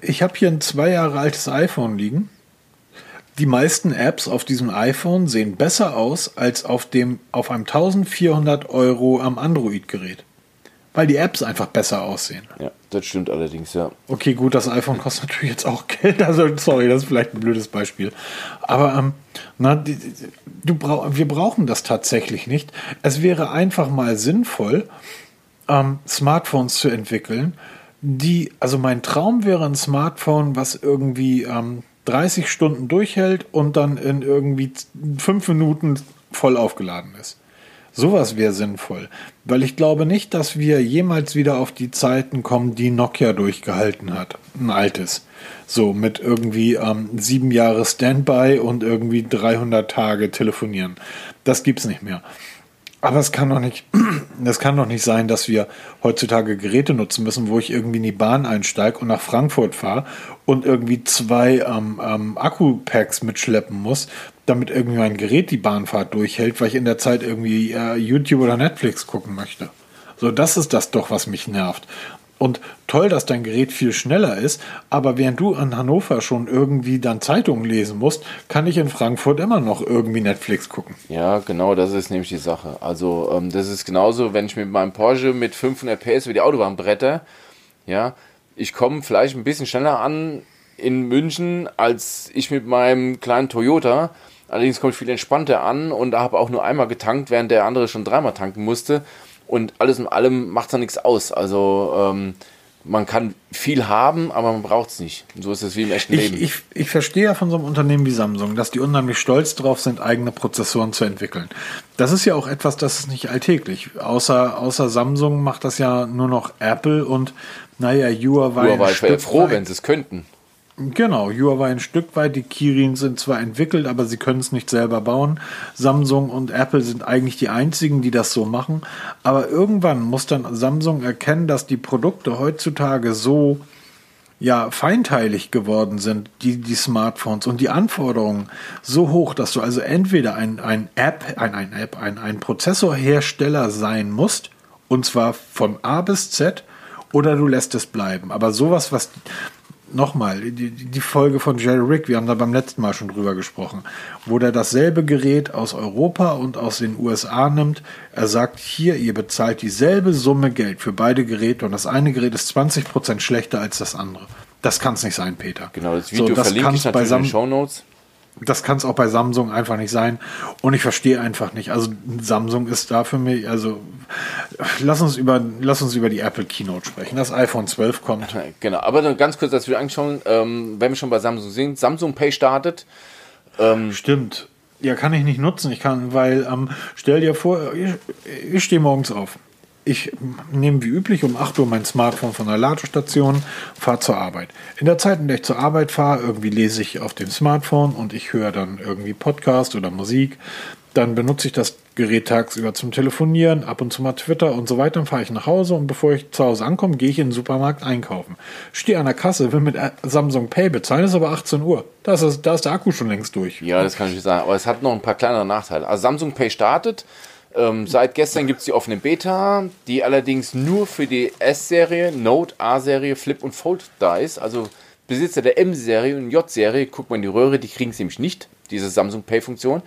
Ich habe hier ein zwei Jahre altes iPhone liegen. Die meisten Apps auf diesem iPhone sehen besser aus als auf dem auf einem 1400 Euro am Android-Gerät, weil die Apps einfach besser aussehen. Ja, das stimmt allerdings, ja. Okay, gut, das iPhone kostet natürlich jetzt auch Geld. Also sorry, das ist vielleicht ein blödes Beispiel. Aber ähm, na, die, die, du brauch, wir brauchen das tatsächlich nicht. Es wäre einfach mal sinnvoll, ähm, Smartphones zu entwickeln, die, also mein Traum wäre ein Smartphone, was irgendwie ähm, 30 Stunden durchhält und dann in irgendwie fünf Minuten voll aufgeladen ist. Sowas wäre sinnvoll, weil ich glaube nicht, dass wir jemals wieder auf die Zeiten kommen, die Nokia durchgehalten hat. Ein altes. So mit irgendwie ähm, sieben Jahre Standby und irgendwie 300 Tage telefonieren. Das gibt's nicht mehr. Aber es kann doch nicht, das kann doch nicht sein, dass wir heutzutage Geräte nutzen müssen, wo ich irgendwie in die Bahn einsteige und nach Frankfurt fahre und irgendwie zwei ähm, ähm, Akku-Packs mitschleppen muss, damit irgendwie mein Gerät die Bahnfahrt durchhält, weil ich in der Zeit irgendwie äh, YouTube oder Netflix gucken möchte. So, das ist das doch, was mich nervt. Und toll, dass dein Gerät viel schneller ist, aber während du an Hannover schon irgendwie dann Zeitungen lesen musst, kann ich in Frankfurt immer noch irgendwie Netflix gucken. Ja, genau, das ist nämlich die Sache. Also, ähm, das ist genauso, wenn ich mit meinem Porsche mit 500 PS über die Autobahn bretter, ja, ich komme vielleicht ein bisschen schneller an in München als ich mit meinem kleinen Toyota. Allerdings komme ich viel entspannter an und habe auch nur einmal getankt, während der andere schon dreimal tanken musste. Und alles in allem macht da nichts aus. Also, ähm, man kann viel haben, aber man braucht es nicht. Und so ist es wie im echten Ich, Leben. ich, ich verstehe ja von so einem Unternehmen wie Samsung, dass die unheimlich stolz drauf sind, eigene Prozessoren zu entwickeln. Das ist ja auch etwas, das ist nicht alltäglich. Außer, außer Samsung macht das ja nur noch Apple und naja, Huawei. Huawei wäre froh, wenn sie es könnten. Genau, Huawei ein Stück weit. Die Kirin sind zwar entwickelt, aber sie können es nicht selber bauen. Samsung und Apple sind eigentlich die einzigen, die das so machen. Aber irgendwann muss dann Samsung erkennen, dass die Produkte heutzutage so ja, feinteilig geworden sind, die, die Smartphones und die Anforderungen so hoch, dass du also entweder ein, ein App, ein, ein App, ein, ein Prozessorhersteller sein musst, und zwar von A bis Z, oder du lässt es bleiben. Aber sowas, was nochmal, die, die Folge von Jerry Rick, wir haben da beim letzten Mal schon drüber gesprochen, wo der dasselbe Gerät aus Europa und aus den USA nimmt. Er sagt, hier, ihr bezahlt dieselbe Summe Geld für beide Geräte und das eine Gerät ist 20% schlechter als das andere. Das kann es nicht sein, Peter. Genau, das So, Video das verlinke ich natürlich in den Show Notes. Das kann es auch bei Samsung einfach nicht sein. Und ich verstehe einfach nicht. Also Samsung ist da für mich, also lass uns über, lass uns über die Apple Keynote sprechen. Das iPhone 12 kommt. Genau, aber ganz kurz, dass wir anschauen, ähm, wenn wir schon bei Samsung sind, Samsung Pay startet. Stimmt. Ja, kann ich nicht nutzen. Ich kann, weil, ähm, stell dir vor, ich, ich stehe morgens auf. Ich nehme wie üblich um 8 Uhr mein Smartphone von der Ladestation, fahre zur Arbeit. In der Zeit, in der ich zur Arbeit fahre, irgendwie lese ich auf dem Smartphone und ich höre dann irgendwie Podcast oder Musik. Dann benutze ich das Gerät tagsüber zum Telefonieren, ab und zu mal Twitter und so weiter. Dann fahre ich nach Hause und bevor ich zu Hause ankomme, gehe ich in den Supermarkt einkaufen. Stehe an der Kasse, will mit Samsung Pay bezahlen, ist aber 18 Uhr. Da ist, da ist der Akku schon längst durch. Ja, das kann ich nicht sagen. Aber es hat noch ein paar kleinere Nachteile. Also Samsung Pay startet. Ähm, seit gestern gibt es die offene Beta, die allerdings nur für die S-Serie, Note, A-Serie, Flip und Fold da ist. Also Besitzer der M-Serie und J-Serie, guck mal in die Röhre, die kriegen es nämlich nicht, diese Samsung Pay-Funktion.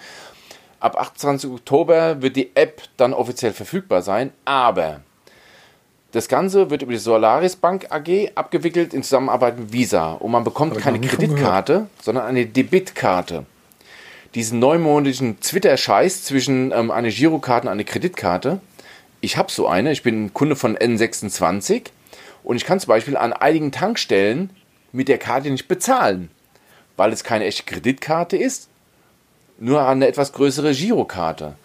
Ab 28. Oktober wird die App dann offiziell verfügbar sein, aber das Ganze wird über die Solaris Bank AG abgewickelt in Zusammenarbeit mit Visa und man bekommt keine Kreditkarte, sondern eine Debitkarte. Diesen neumodischen Twitter-Scheiß zwischen ähm, eine Girokarte und eine Kreditkarte. Ich habe so eine, ich bin Kunde von N26 und ich kann zum Beispiel an einigen Tankstellen mit der Karte nicht bezahlen, weil es keine echte Kreditkarte ist, nur eine etwas größere Girokarte.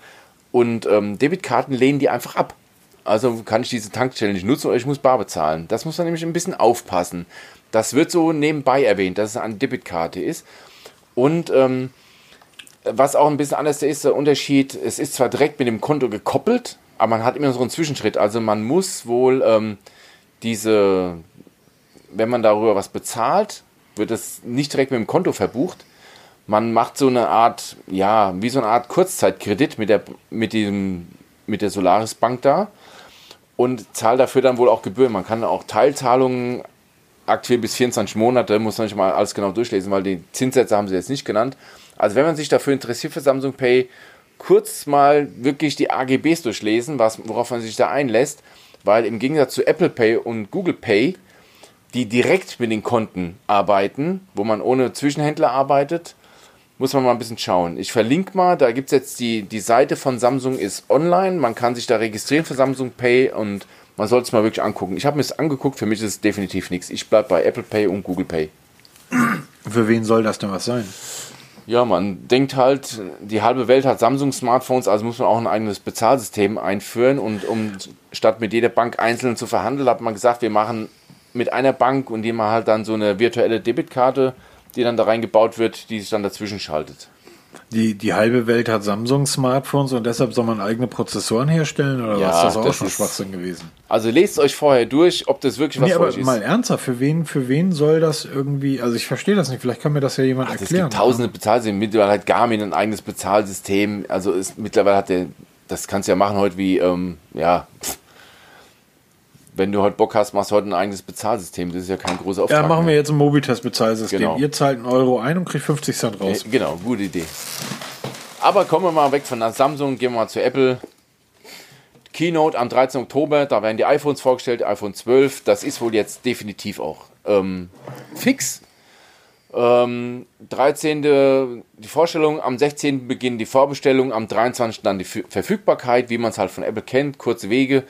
Und ähm, Debitkarten lehnen die einfach ab. Also kann ich diese Tankstelle nicht nutzen oder ich muss bar bezahlen. Das muss man nämlich ein bisschen aufpassen. Das wird so nebenbei erwähnt, dass es eine Debitkarte ist. Und ähm, was auch ein bisschen anders ist, der Unterschied, es ist zwar direkt mit dem Konto gekoppelt, aber man hat immer so einen Zwischenschritt. Also man muss wohl ähm, diese, wenn man darüber was bezahlt, wird es nicht direkt mit dem Konto verbucht, man macht so eine Art, ja, wie so eine Art Kurzzeitkredit mit der, mit mit der Solaris Bank da und zahlt dafür dann wohl auch Gebühren. Man kann auch Teilzahlungen aktuell bis 24 Monate, muss man nicht mal alles genau durchlesen, weil die Zinssätze haben sie jetzt nicht genannt. Also wenn man sich dafür interessiert für Samsung Pay, kurz mal wirklich die AGBs durchlesen, was, worauf man sich da einlässt, weil im Gegensatz zu Apple Pay und Google Pay, die direkt mit den Konten arbeiten, wo man ohne Zwischenhändler arbeitet, muss man mal ein bisschen schauen. Ich verlinke mal, da gibt es jetzt die, die Seite von Samsung ist online, man kann sich da registrieren für Samsung Pay und man sollte es mal wirklich angucken. Ich habe mir es angeguckt, für mich ist es definitiv nichts. Ich bleibe bei Apple Pay und Google Pay. Für wen soll das denn was sein? Ja, man denkt halt, die halbe Welt hat Samsung-Smartphones, also muss man auch ein eigenes Bezahlsystem einführen. Und um statt mit jeder Bank einzeln zu verhandeln, hat man gesagt, wir machen mit einer Bank und die mal halt dann so eine virtuelle Debitkarte die dann da reingebaut wird, die sich dann dazwischen schaltet. Die, die halbe Welt hat Samsung-Smartphones und deshalb soll man eigene Prozessoren herstellen oder ja, was ist das auch das schon ist, Schwachsinn gewesen? Also lest euch vorher durch, ob das wirklich was nee, aber ist. Mal ernsthaft, für wen, für wen soll das irgendwie, also ich verstehe das nicht, vielleicht kann mir das ja jemand Ach, erklären. Es gibt tausende Bezahlsysteme, mittlerweile hat Garmin ein eigenes Bezahlsystem, also ist, mittlerweile hat der, das kannst du ja machen heute wie, ähm, ja, pff, wenn du heute Bock hast, machst du heute ein eigenes Bezahlsystem. Das ist ja kein großer Auftrag. Ja, machen wir jetzt ein Mobitest-Bezahlsystem. Genau. Ihr zahlt einen Euro ein und kriegt 50 Cent raus. Genau, gute Idee. Aber kommen wir mal weg von der Samsung, gehen wir mal zu Apple. Keynote am 13. Oktober, da werden die iPhones vorgestellt, iPhone 12. Das ist wohl jetzt definitiv auch ähm, fix. Ähm, 13. die Vorstellung, am 16. beginnen die Vorbestellungen, am 23. dann die Verfügbarkeit, wie man es halt von Apple kennt, kurze Wege.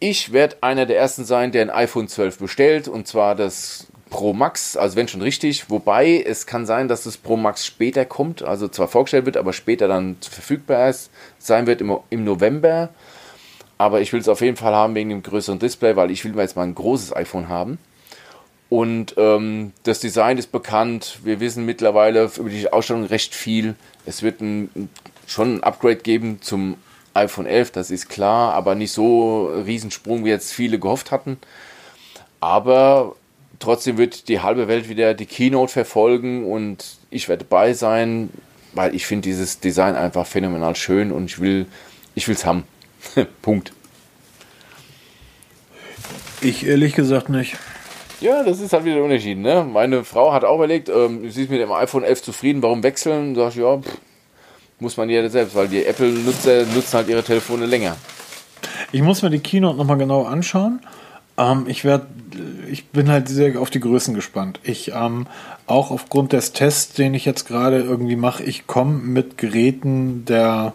Ich werde einer der ersten sein, der ein iPhone 12 bestellt und zwar das Pro Max, also wenn schon richtig. Wobei es kann sein, dass das Pro Max später kommt, also zwar vorgestellt wird, aber später dann verfügbar ist, sein wird im, im November. Aber ich will es auf jeden Fall haben wegen dem größeren Display, weil ich will jetzt mal ein großes iPhone haben. Und ähm, das Design ist bekannt. Wir wissen mittlerweile über die Ausstellung recht viel. Es wird ein, schon ein Upgrade geben zum iPhone 11, das ist klar, aber nicht so Riesensprung, wie jetzt viele gehofft hatten. Aber trotzdem wird die halbe Welt wieder die Keynote verfolgen und ich werde dabei sein, weil ich finde dieses Design einfach phänomenal schön und ich will ich es haben. Punkt. Ich ehrlich gesagt nicht. Ja, das ist halt wieder der Unterschied. Ne? Meine Frau hat auch überlegt, ähm, sie ist mit dem iPhone 11 zufrieden, warum wechseln? Sag ich, ja, pff, muss man ja selbst, weil die Apple-Nutzer nutzen halt ihre Telefone länger. Ich muss mir die Keynote nochmal genau anschauen. Ähm, ich werde, ich bin halt sehr auf die Größen gespannt. Ich ähm, auch aufgrund des Tests, den ich jetzt gerade irgendwie mache, ich komme mit Geräten der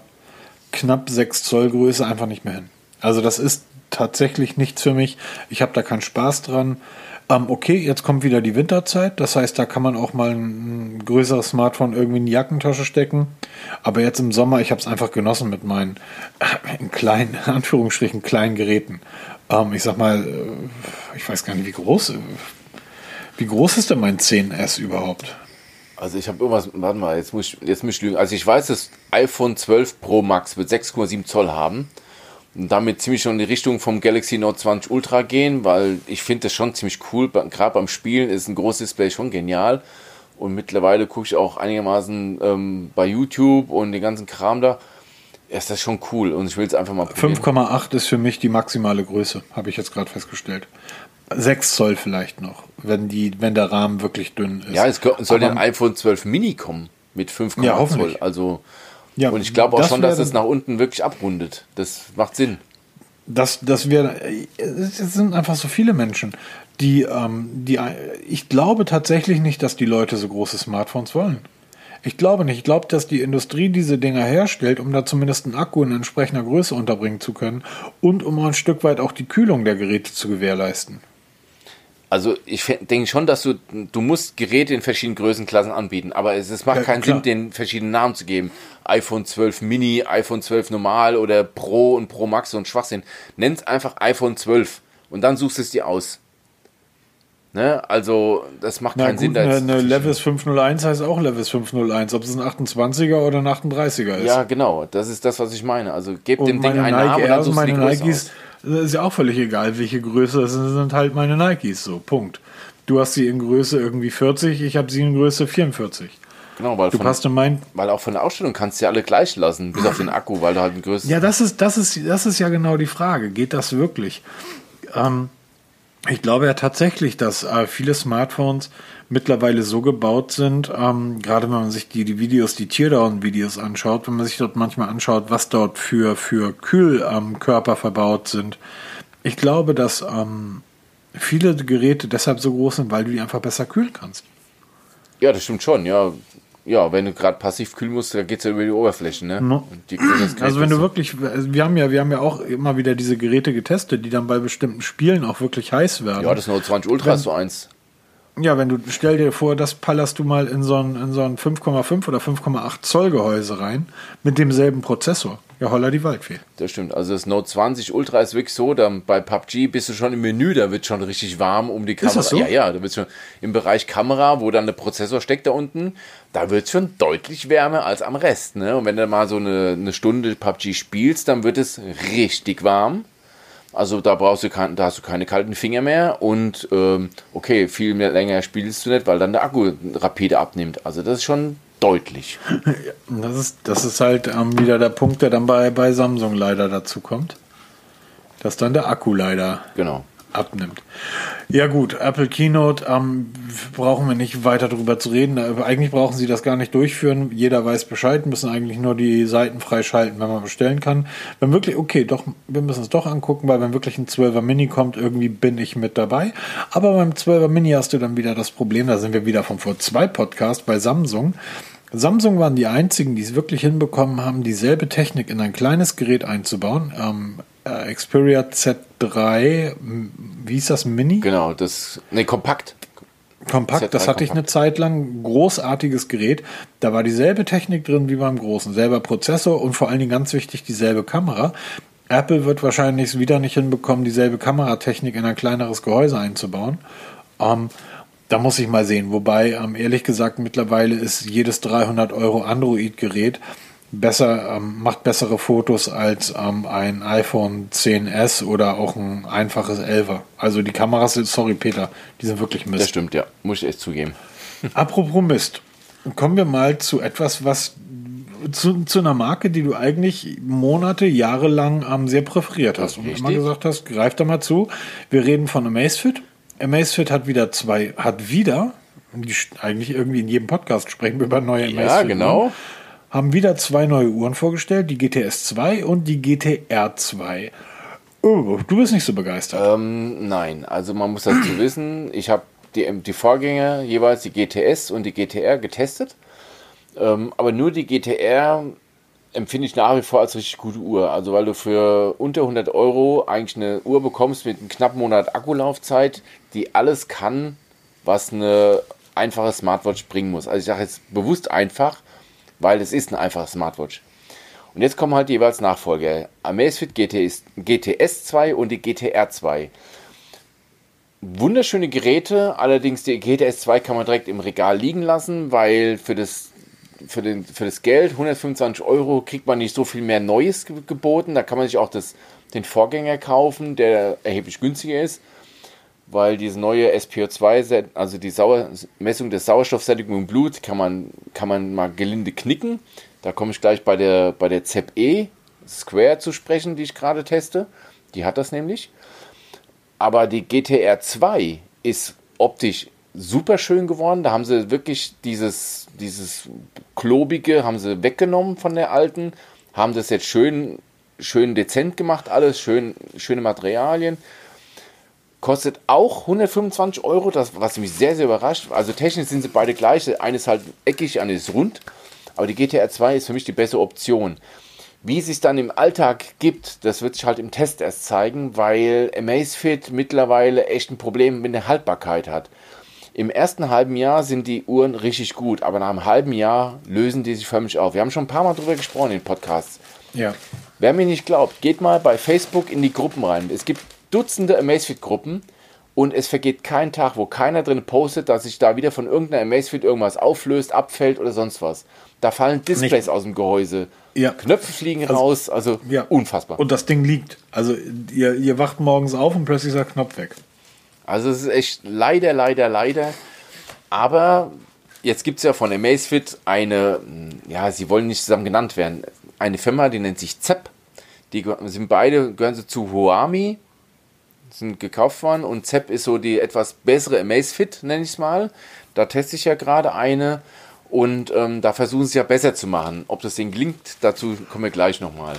knapp 6 Zoll Größe einfach nicht mehr hin. Also das ist tatsächlich nichts für mich. Ich habe da keinen Spaß dran. Ähm, okay, jetzt kommt wieder die Winterzeit. Das heißt, da kann man auch mal ein, größeres Smartphone irgendwie in die Jackentasche stecken. Aber jetzt im Sommer, ich habe es einfach genossen mit meinen äh, kleinen, in Anführungsstrichen, kleinen Geräten. Ähm, ich sag mal, äh, ich weiß gar nicht, wie groß, wie groß ist denn mein 10S überhaupt? Also ich habe irgendwas, warte mal, jetzt muss, ich, jetzt muss ich lügen. Also ich weiß, das iPhone 12 Pro Max wird 6,7 Zoll haben und damit ziemlich schon in die Richtung vom Galaxy Note 20 Ultra gehen, weil ich finde das schon ziemlich cool. Gerade beim Spielen ist ein großes Display schon genial. Und mittlerweile gucke ich auch einigermaßen ähm, bei YouTube und den ganzen Kram da. Ist das schon cool und ich will es einfach mal probieren. 5,8 ist für mich die maximale Größe, habe ich jetzt gerade festgestellt. 6 Zoll vielleicht noch, wenn, die, wenn der Rahmen wirklich dünn ist. Ja, es soll ein iPhone 12 Mini kommen mit 5,8 ja, Zoll. Also, ja, und ich glaube auch schon, dass es nach unten wirklich abrundet. Das macht Sinn. Das, das wir, es sind einfach so viele Menschen, die, ähm, die, ich glaube tatsächlich nicht, dass die Leute so große Smartphones wollen. Ich glaube nicht. Ich glaube, dass die Industrie diese Dinger herstellt, um da zumindest einen Akku in entsprechender Größe unterbringen zu können und um ein Stück weit auch die Kühlung der Geräte zu gewährleisten. Also ich denke schon, dass du, du musst Geräte in verschiedenen Größenklassen anbieten, aber es, es macht ja, keinen klar. Sinn, den verschiedenen Namen zu geben. iPhone 12 Mini, iPhone 12 Normal oder Pro und Pro Max, ein Schwachsinn. Nenn es einfach iPhone 12 und dann suchst du es dir aus. Ne? Also, das macht Na keinen gut, Sinn. Eine, eine Levis 501 heißt auch Levis 501, ob es ein 28er oder ein 38er ist. Ja, genau. Das ist das, was ich meine. Also, gebt dem Ding einen Nike Namen und dann suchst meine Nikes, aus. Ist ja auch völlig egal, welche Größe. Das sind halt meine Nikes, so. Punkt. Du hast sie in Größe irgendwie 40, ich habe sie in Größe 44. Genau, weil, du von, passt in mein weil auch von der Ausstellung kannst du ja alle gleich lassen, bis auf den Akku, weil du halt ein größeres. Ja, das ist, das, ist, das ist ja genau die Frage. Geht das wirklich? Ähm, ich glaube ja tatsächlich, dass äh, viele Smartphones mittlerweile so gebaut sind, ähm, gerade wenn man sich die, die Videos, die Teardown-Videos anschaut, wenn man sich dort manchmal anschaut, was dort für, für Kühlkörper ähm, verbaut sind. Ich glaube, dass ähm, viele Geräte deshalb so groß sind, weil du die einfach besser kühlen kannst. Ja, das stimmt schon, ja. Ja, wenn du gerade passiv kühlen musst, dann geht es ja über die Oberfläche, ne? No. Die also wenn du wirklich, wir haben ja, wir haben ja auch immer wieder diese Geräte getestet, die dann bei bestimmten Spielen auch wirklich heiß werden. Ja, das Note 20 Ultra wenn, ist so eins. Ja, wenn du, stell dir vor, das pallerst du mal in so ein, in so ein 5,5 oder 5,8 Zoll Gehäuse rein mit demselben Prozessor. Ja, holla die Waldfee. Das stimmt. Also das Note 20 Ultra ist wirklich so, dann bei PUBG bist du schon im Menü, da wird schon richtig warm um die Kamera. Ist das so? Ja, ja, da wird schon im Bereich Kamera, wo dann der Prozessor steckt da unten, da wird es schon deutlich wärmer als am Rest. Ne? Und wenn du mal so eine, eine Stunde PUBG spielst, dann wird es richtig warm. Also da brauchst du kein, da hast du keine kalten Finger mehr und ähm, okay, viel mehr länger spielst du nicht, weil dann der Akku rapide abnimmt. Also das ist schon deutlich. Das ist, das ist halt ähm, wieder der Punkt, der dann bei, bei Samsung leider dazu kommt. Dass dann der Akku leider genau. Abnimmt. Ja gut, Apple Keynote ähm, brauchen wir nicht weiter darüber zu reden. Eigentlich brauchen sie das gar nicht durchführen. Jeder weiß Bescheid, müssen eigentlich nur die Seiten freischalten, wenn man bestellen kann. Wenn wirklich, okay, doch, wir müssen es doch angucken, weil wenn wirklich ein 12er Mini kommt, irgendwie bin ich mit dabei. Aber beim 12er Mini hast du dann wieder das Problem, da sind wir wieder vom vor zwei Podcast bei Samsung. Samsung waren die einzigen, die es wirklich hinbekommen haben, dieselbe Technik in ein kleines Gerät einzubauen. Ähm, äh, Xperia Z3, wie ist das, Mini? Genau, das, ne, kompakt. Kompakt, das hatte ich eine Zeit lang. Großartiges Gerät. Da war dieselbe Technik drin wie beim großen. Selber Prozessor und vor allen Dingen ganz wichtig dieselbe Kamera. Apple wird wahrscheinlich wieder nicht hinbekommen, dieselbe Kameratechnik in ein kleineres Gehäuse einzubauen. Ähm, da muss ich mal sehen. Wobei, ähm, ehrlich gesagt, mittlerweile ist jedes 300 Euro Android-Gerät besser, ähm, macht bessere Fotos als ähm, ein iPhone 10s oder auch ein einfaches 11er. Also die Kameras, sorry Peter, die sind wirklich Mist. Das stimmt, ja, muss ich echt zugeben. Apropos Mist, kommen wir mal zu etwas, was zu, zu einer Marke, die du eigentlich Monate, Jahre lang ähm, sehr präferiert hast und Richtig. immer gesagt hast, greif da mal zu. Wir reden von Amazfit. Amazfit hat wieder zwei, hat wieder, eigentlich irgendwie in jedem Podcast sprechen wir über neue Amazfit. Ja, genau haben wieder zwei neue Uhren vorgestellt, die GTS 2 und die GTR 2. Oh, du bist nicht so begeistert. Ähm, nein, also man muss dazu wissen, ich habe die, die Vorgänger jeweils die GTS und die GTR getestet, ähm, aber nur die GTR empfinde ich nach wie vor als richtig gute Uhr. Also weil du für unter 100 Euro eigentlich eine Uhr bekommst mit einem knappen Monat Akkulaufzeit, die alles kann, was eine einfache Smartwatch bringen muss. Also ich sage jetzt bewusst einfach, weil es ist ein einfacher Smartwatch. Und jetzt kommen halt jeweils Nachfolger. Amazfit GTS, GTS 2 und die GTR 2. wunderschöne Geräte, allerdings die GTS 2 kann man direkt im Regal liegen lassen, weil für das, für den, für das Geld, 125 Euro, kriegt man nicht so viel mehr Neues geboten. Da kann man sich auch das, den Vorgänger kaufen, der erheblich günstiger ist, weil diese neue SPO2, also die Sauer Messung der Sauerstoffsättigung im Blut, kann man, kann man mal gelinde knicken. Da komme ich gleich bei der, bei der ZEP-E Square zu sprechen, die ich gerade teste. Die hat das nämlich. Aber die GTR 2 ist optisch super schön geworden. Da haben sie wirklich dieses, dieses klobige haben sie weggenommen von der alten, haben das jetzt schön, schön dezent gemacht, alles schön, schöne Materialien. Kostet auch 125 Euro, das, was mich sehr, sehr überrascht. Also technisch sind sie beide gleich. Eine ist halt eckig, eine ist rund. Aber die GTR 2 ist für mich die bessere Option. Wie es sich dann im Alltag gibt, das wird sich halt im Test erst zeigen, weil Amazfit mittlerweile echt ein Problem mit der Haltbarkeit hat. Im ersten halben Jahr sind die Uhren richtig gut, aber nach einem halben Jahr lösen die sich förmlich auf. Wir haben schon ein paar Mal darüber gesprochen in Podcasts. Ja. Wer mir nicht glaubt, geht mal bei Facebook in die Gruppen rein. Es gibt Dutzende Amazfit-Gruppen und es vergeht kein Tag, wo keiner drin postet, dass sich da wieder von irgendeiner Amazfit irgendwas auflöst, abfällt oder sonst was. Da fallen Displays nicht. aus dem Gehäuse. Ja. Knöpfe fliegen also, raus, also ja. unfassbar. Und das Ding liegt. Also ihr, ihr wacht morgens auf und plötzlich ist der Knopf weg. Also es ist echt leider, leider, leider. Aber jetzt gibt es ja von Amazfit eine, ja, sie wollen nicht zusammen genannt werden, eine Firma, die nennt sich ZEP. Die sind beide, gehören sie zu Huami, sind gekauft worden und ZEP ist so die etwas bessere Amazfit, nenne ich es mal. Da teste ich ja gerade eine und ähm, da versuchen sie ja besser zu machen. Ob das Ding gelingt, dazu kommen wir gleich nochmal.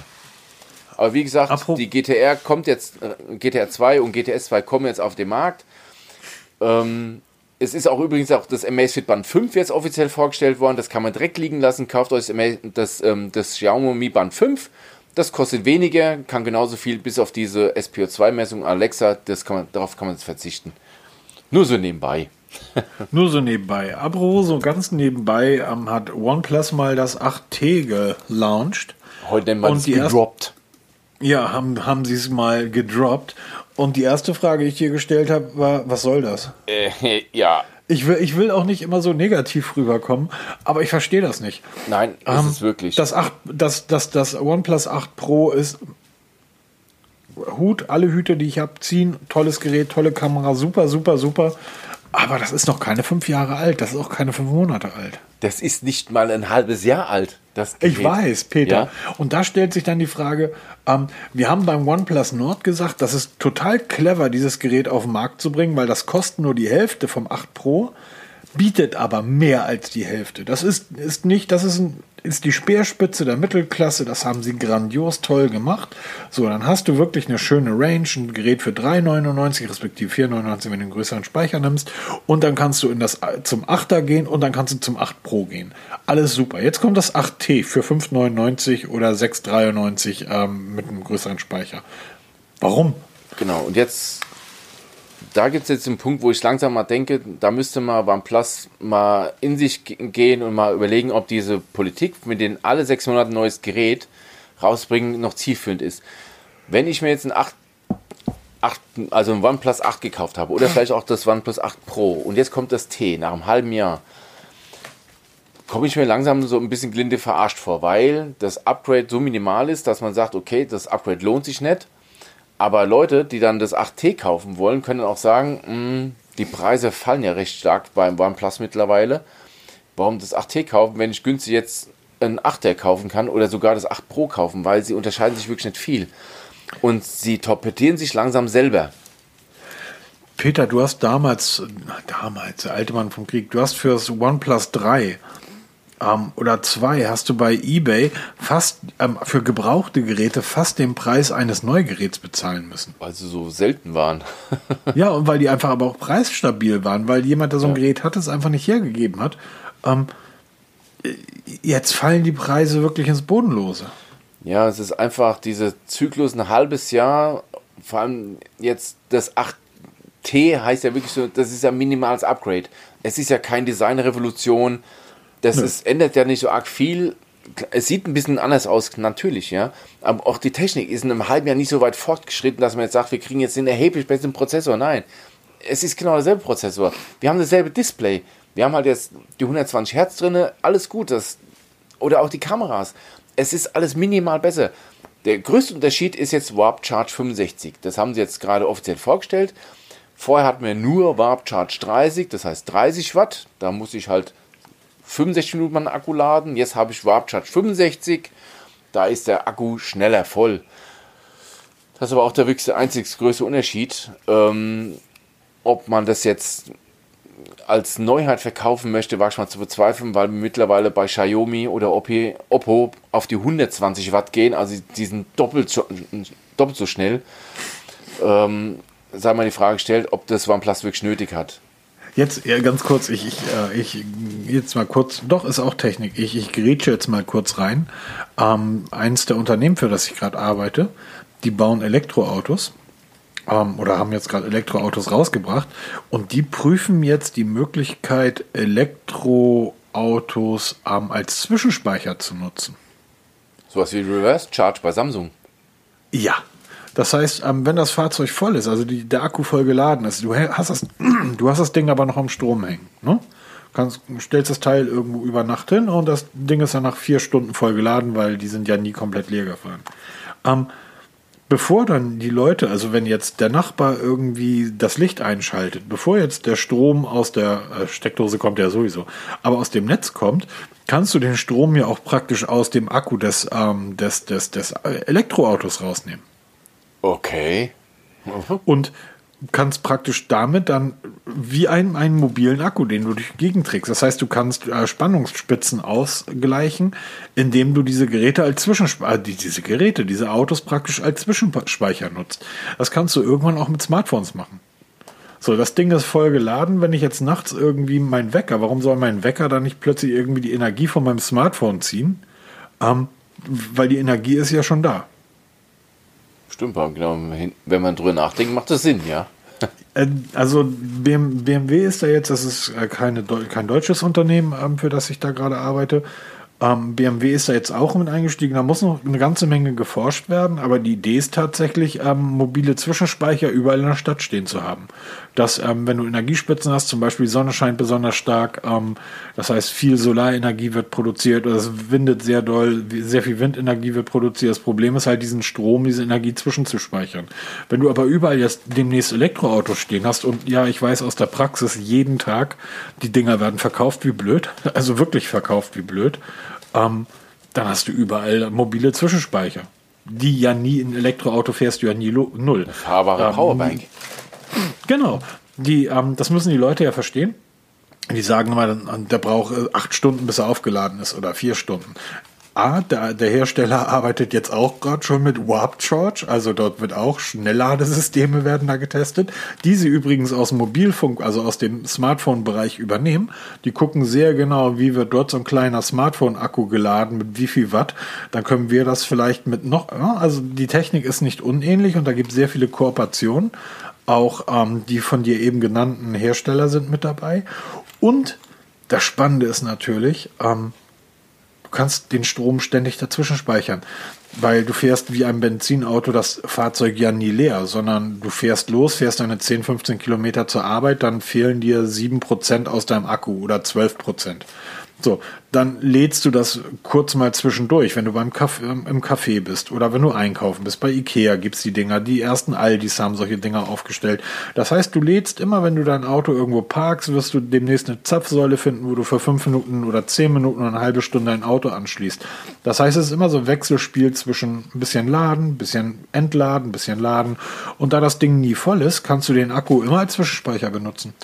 Aber wie gesagt, Apro die GTR kommt jetzt, äh, GTR 2 und GTS 2 kommen jetzt auf den Markt. Ähm, es ist auch übrigens auch das Amazfit Band 5 jetzt offiziell vorgestellt worden. Das kann man direkt liegen lassen. Kauft euch das, das, ähm, das Xiaomi Band 5. Das kostet weniger, kann genauso viel bis auf diese SPO2-Messung Alexa. Das kann man, darauf kann man verzichten. Nur so nebenbei. Nur so nebenbei. Apro, so ganz nebenbei ähm, hat OnePlus mal das 8T gelauncht. Heute nennt man es gedroppt. Ja, haben, haben sie es mal gedroppt. Und die erste Frage, die ich dir gestellt habe, war, was soll das? Äh, ja. Ich will, ich will auch nicht immer so negativ rüberkommen, aber ich verstehe das nicht. Nein, ist ähm, es wirklich. Das, 8, das, das, das OnePlus 8 Pro ist Hut, alle Hüte, die ich habe, ziehen. Tolles Gerät, tolle Kamera, super, super, super. Aber das ist noch keine fünf Jahre alt, das ist auch keine fünf Monate alt. Das ist nicht mal ein halbes Jahr alt. Das ich weiß, Peter. Ja? Und da stellt sich dann die Frage, ähm, wir haben beim OnePlus Nord gesagt, das ist total clever, dieses Gerät auf den Markt zu bringen, weil das kostet nur die Hälfte vom 8 Pro bietet aber mehr als die Hälfte. Das ist, ist nicht, das ist, ein, ist die Speerspitze der Mittelklasse, das haben sie grandios toll gemacht. So, dann hast du wirklich eine schöne Range, ein Gerät für 3,99 respektive 4,99, wenn du einen größeren Speicher nimmst. Und dann kannst du in das, zum 8er gehen und dann kannst du zum 8 Pro gehen. Alles super. Jetzt kommt das 8T für 5,99 oder 6,93 ähm, mit einem größeren Speicher. Warum? Genau, und jetzt da gibt es jetzt einen Punkt, wo ich langsam mal denke, da müsste man OnePlus mal in sich gehen und mal überlegen, ob diese Politik, mit denen alle sechs Monate ein neues Gerät rausbringen, noch zielführend ist. Wenn ich mir jetzt ein 8, 8, also ein OnePlus 8 gekauft habe oder vielleicht auch das OnePlus 8 Pro und jetzt kommt das T nach einem halben Jahr, komme ich mir langsam so ein bisschen glinde verarscht vor, weil das Upgrade so minimal ist, dass man sagt, okay, das Upgrade lohnt sich nicht aber Leute, die dann das 8T kaufen wollen, können auch sagen, mh, hm, die Preise fallen ja recht stark beim OnePlus mittlerweile. Warum das 8T kaufen, wenn ich günstig jetzt ein 8er kaufen kann oder sogar das 8 Pro kaufen, weil sie unterscheiden sich wirklich nicht viel. Und sie torpedieren sich langsam selber. Peter, du hast damals, damals, der alte Mann vom Krieg, du hast für das OnePlus 3 ähm, oder zwei hast du bei eBay fast ähm, für gebrauchte Geräte fast den Preis eines Neugeräts bezahlen müssen. Weil sie so selten waren. ja, und weil die einfach aber auch preisstabil waren, weil jemand, der so ein ja. Gerät hat, es einfach nicht hergegeben hat. Ähm, jetzt fallen die Preise wirklich ins Bodenlose. Ja, es ist einfach dieser Zyklus ein halbes Jahr, vor allem jetzt das 8T heißt ja wirklich so, das ist ja minimales Upgrade. Es ist ja keine Designrevolution. Das ist, ändert ja nicht so arg viel. Es sieht ein bisschen anders aus, natürlich, ja. Aber auch die Technik ist in einem halben Jahr nicht so weit fortgeschritten, dass man jetzt sagt, wir kriegen jetzt den erheblich besseren Prozessor. Nein. es ist genau derselbe Prozessor. Wir haben dasselbe Display. Wir haben halt jetzt die 120 Hertz drin, alles gut. Das, oder auch die Kameras. Es ist alles minimal besser. Der größte Unterschied ist jetzt Warp Charge 65. Das haben sie jetzt gerade offiziell vorgestellt. Vorher hatten wir nur Warp Charge 30, das heißt 30 Watt. Da muss ich halt 65 Minuten meinen Akku laden. Jetzt habe ich Warp Charge 65. Da ist der Akku schneller voll. Das ist aber auch der wirklich einzig größte Unterschied. Ähm, ob man das jetzt als Neuheit verkaufen möchte, war ich mal zu bezweifeln, weil wir mittlerweile bei Xiaomi oder Oppo auf die 120 Watt gehen, also die sind doppelt so, doppelt so schnell. Ähm, sei mal die Frage gestellt, ob das OnePlus wirklich nötig hat. Jetzt ja, ganz kurz, ich, ich, äh, ich jetzt mal kurz, doch ist auch Technik. Ich, ich grätsche jetzt mal kurz rein. Ähm, eins der Unternehmen, für das ich gerade arbeite, die bauen Elektroautos ähm, oder haben jetzt gerade Elektroautos rausgebracht und die prüfen jetzt die Möglichkeit, Elektroautos ähm, als Zwischenspeicher zu nutzen. Sowas wie Reverse Charge bei Samsung. Ja. Das heißt, ähm, wenn das Fahrzeug voll ist, also die, der Akku voll geladen ist, du hast, das, du hast das Ding aber noch am Strom hängen. Ne? Kannst, stellst das Teil irgendwo über Nacht hin und das Ding ist dann nach vier Stunden voll geladen, weil die sind ja nie komplett leer gefahren. Ähm, bevor dann die Leute, also wenn jetzt der Nachbar irgendwie das Licht einschaltet, bevor jetzt der Strom aus der äh, Steckdose kommt ja sowieso, aber aus dem Netz kommt, kannst du den Strom ja auch praktisch aus dem Akku des, ähm, des, des, des Elektroautos rausnehmen. Okay. Und kannst praktisch damit dann wie ein, einen mobilen Akku, den du durch die Gegend trägst. Das heißt, du kannst äh, Spannungsspitzen ausgleichen, indem du diese Geräte als Zwischenspeicher, äh, diese Geräte, diese Autos praktisch als Zwischenspeicher nutzt. Das kannst du irgendwann auch mit Smartphones machen. So, das Ding ist voll geladen. Wenn ich jetzt nachts irgendwie mein Wecker, warum soll mein Wecker dann nicht plötzlich irgendwie die Energie von meinem Smartphone ziehen? Ähm, weil die Energie ist ja schon da. Stimmt, genau. Wenn man drüber nachdenkt, macht das Sinn, ja. Äh, also BMW ist da jetzt, das ist äh, kein deutsches Unternehmen, ähm, für das ich da gerade arbeite. Ähm, BMW ist da jetzt auch mit eingestiegen. Da muss noch eine ganze Menge geforscht werden, aber die Idee ist tatsächlich, ähm, mobile Zwischenspeicher überall in der Stadt stehen zu haben. Dass, ähm, wenn du Energiespitzen hast, zum Beispiel die Sonne scheint besonders stark, ähm, das heißt, viel Solarenergie wird produziert oder es windet sehr doll, sehr viel Windenergie wird produziert. Das Problem ist halt, diesen Strom, diese Energie zwischenzuspeichern. Wenn du aber überall jetzt demnächst Elektroautos stehen hast und ja, ich weiß aus der Praxis jeden Tag, die Dinger werden verkauft wie blöd, also wirklich verkauft wie blöd ähm, dann hast du überall mobile Zwischenspeicher. Die ja nie in Elektroauto fährst du ja nie null. Fahrbare ähm, Powerbank. Genau. Die, ähm, das müssen die Leute ja verstehen. Die sagen immer, der braucht äh, acht Stunden, bis er aufgeladen ist oder vier Stunden. A, der, der Hersteller arbeitet jetzt auch gerade schon mit Warp Charge, also dort wird auch Schnellladesysteme werden da getestet, die sie übrigens aus dem Mobilfunk, also aus dem Smartphone-Bereich übernehmen. Die gucken sehr genau, wie wird dort so ein kleiner Smartphone-Akku geladen, mit wie viel Watt. Dann können wir das vielleicht mit noch, also die Technik ist nicht unähnlich und da gibt es sehr viele Kooperationen. Auch ähm, die von dir eben genannten Hersteller sind mit dabei. Und das Spannende ist natürlich, ähm, Du kannst den Strom ständig dazwischen speichern, weil du fährst wie ein Benzinauto das Fahrzeug ja nie leer, sondern du fährst los, fährst deine 10, 15 Kilometer zur Arbeit, dann fehlen dir 7% aus deinem Akku oder 12%. So, dann lädst du das kurz mal zwischendurch, wenn du beim Kaffee, ähm, im Café bist oder wenn du einkaufen bist. Bei Ikea gibt's die Dinger. Die ersten Aldis haben solche Dinger aufgestellt. Das heißt, du lädst immer, wenn du dein Auto irgendwo parkst, wirst du demnächst eine Zapfsäule finden, wo du für fünf Minuten oder zehn Minuten oder eine halbe Stunde dein Auto anschließt. Das heißt, es ist immer so ein Wechselspiel zwischen ein bisschen laden, ein bisschen entladen, ein bisschen laden. Und da das Ding nie voll ist, kannst du den Akku immer als Zwischenspeicher benutzen.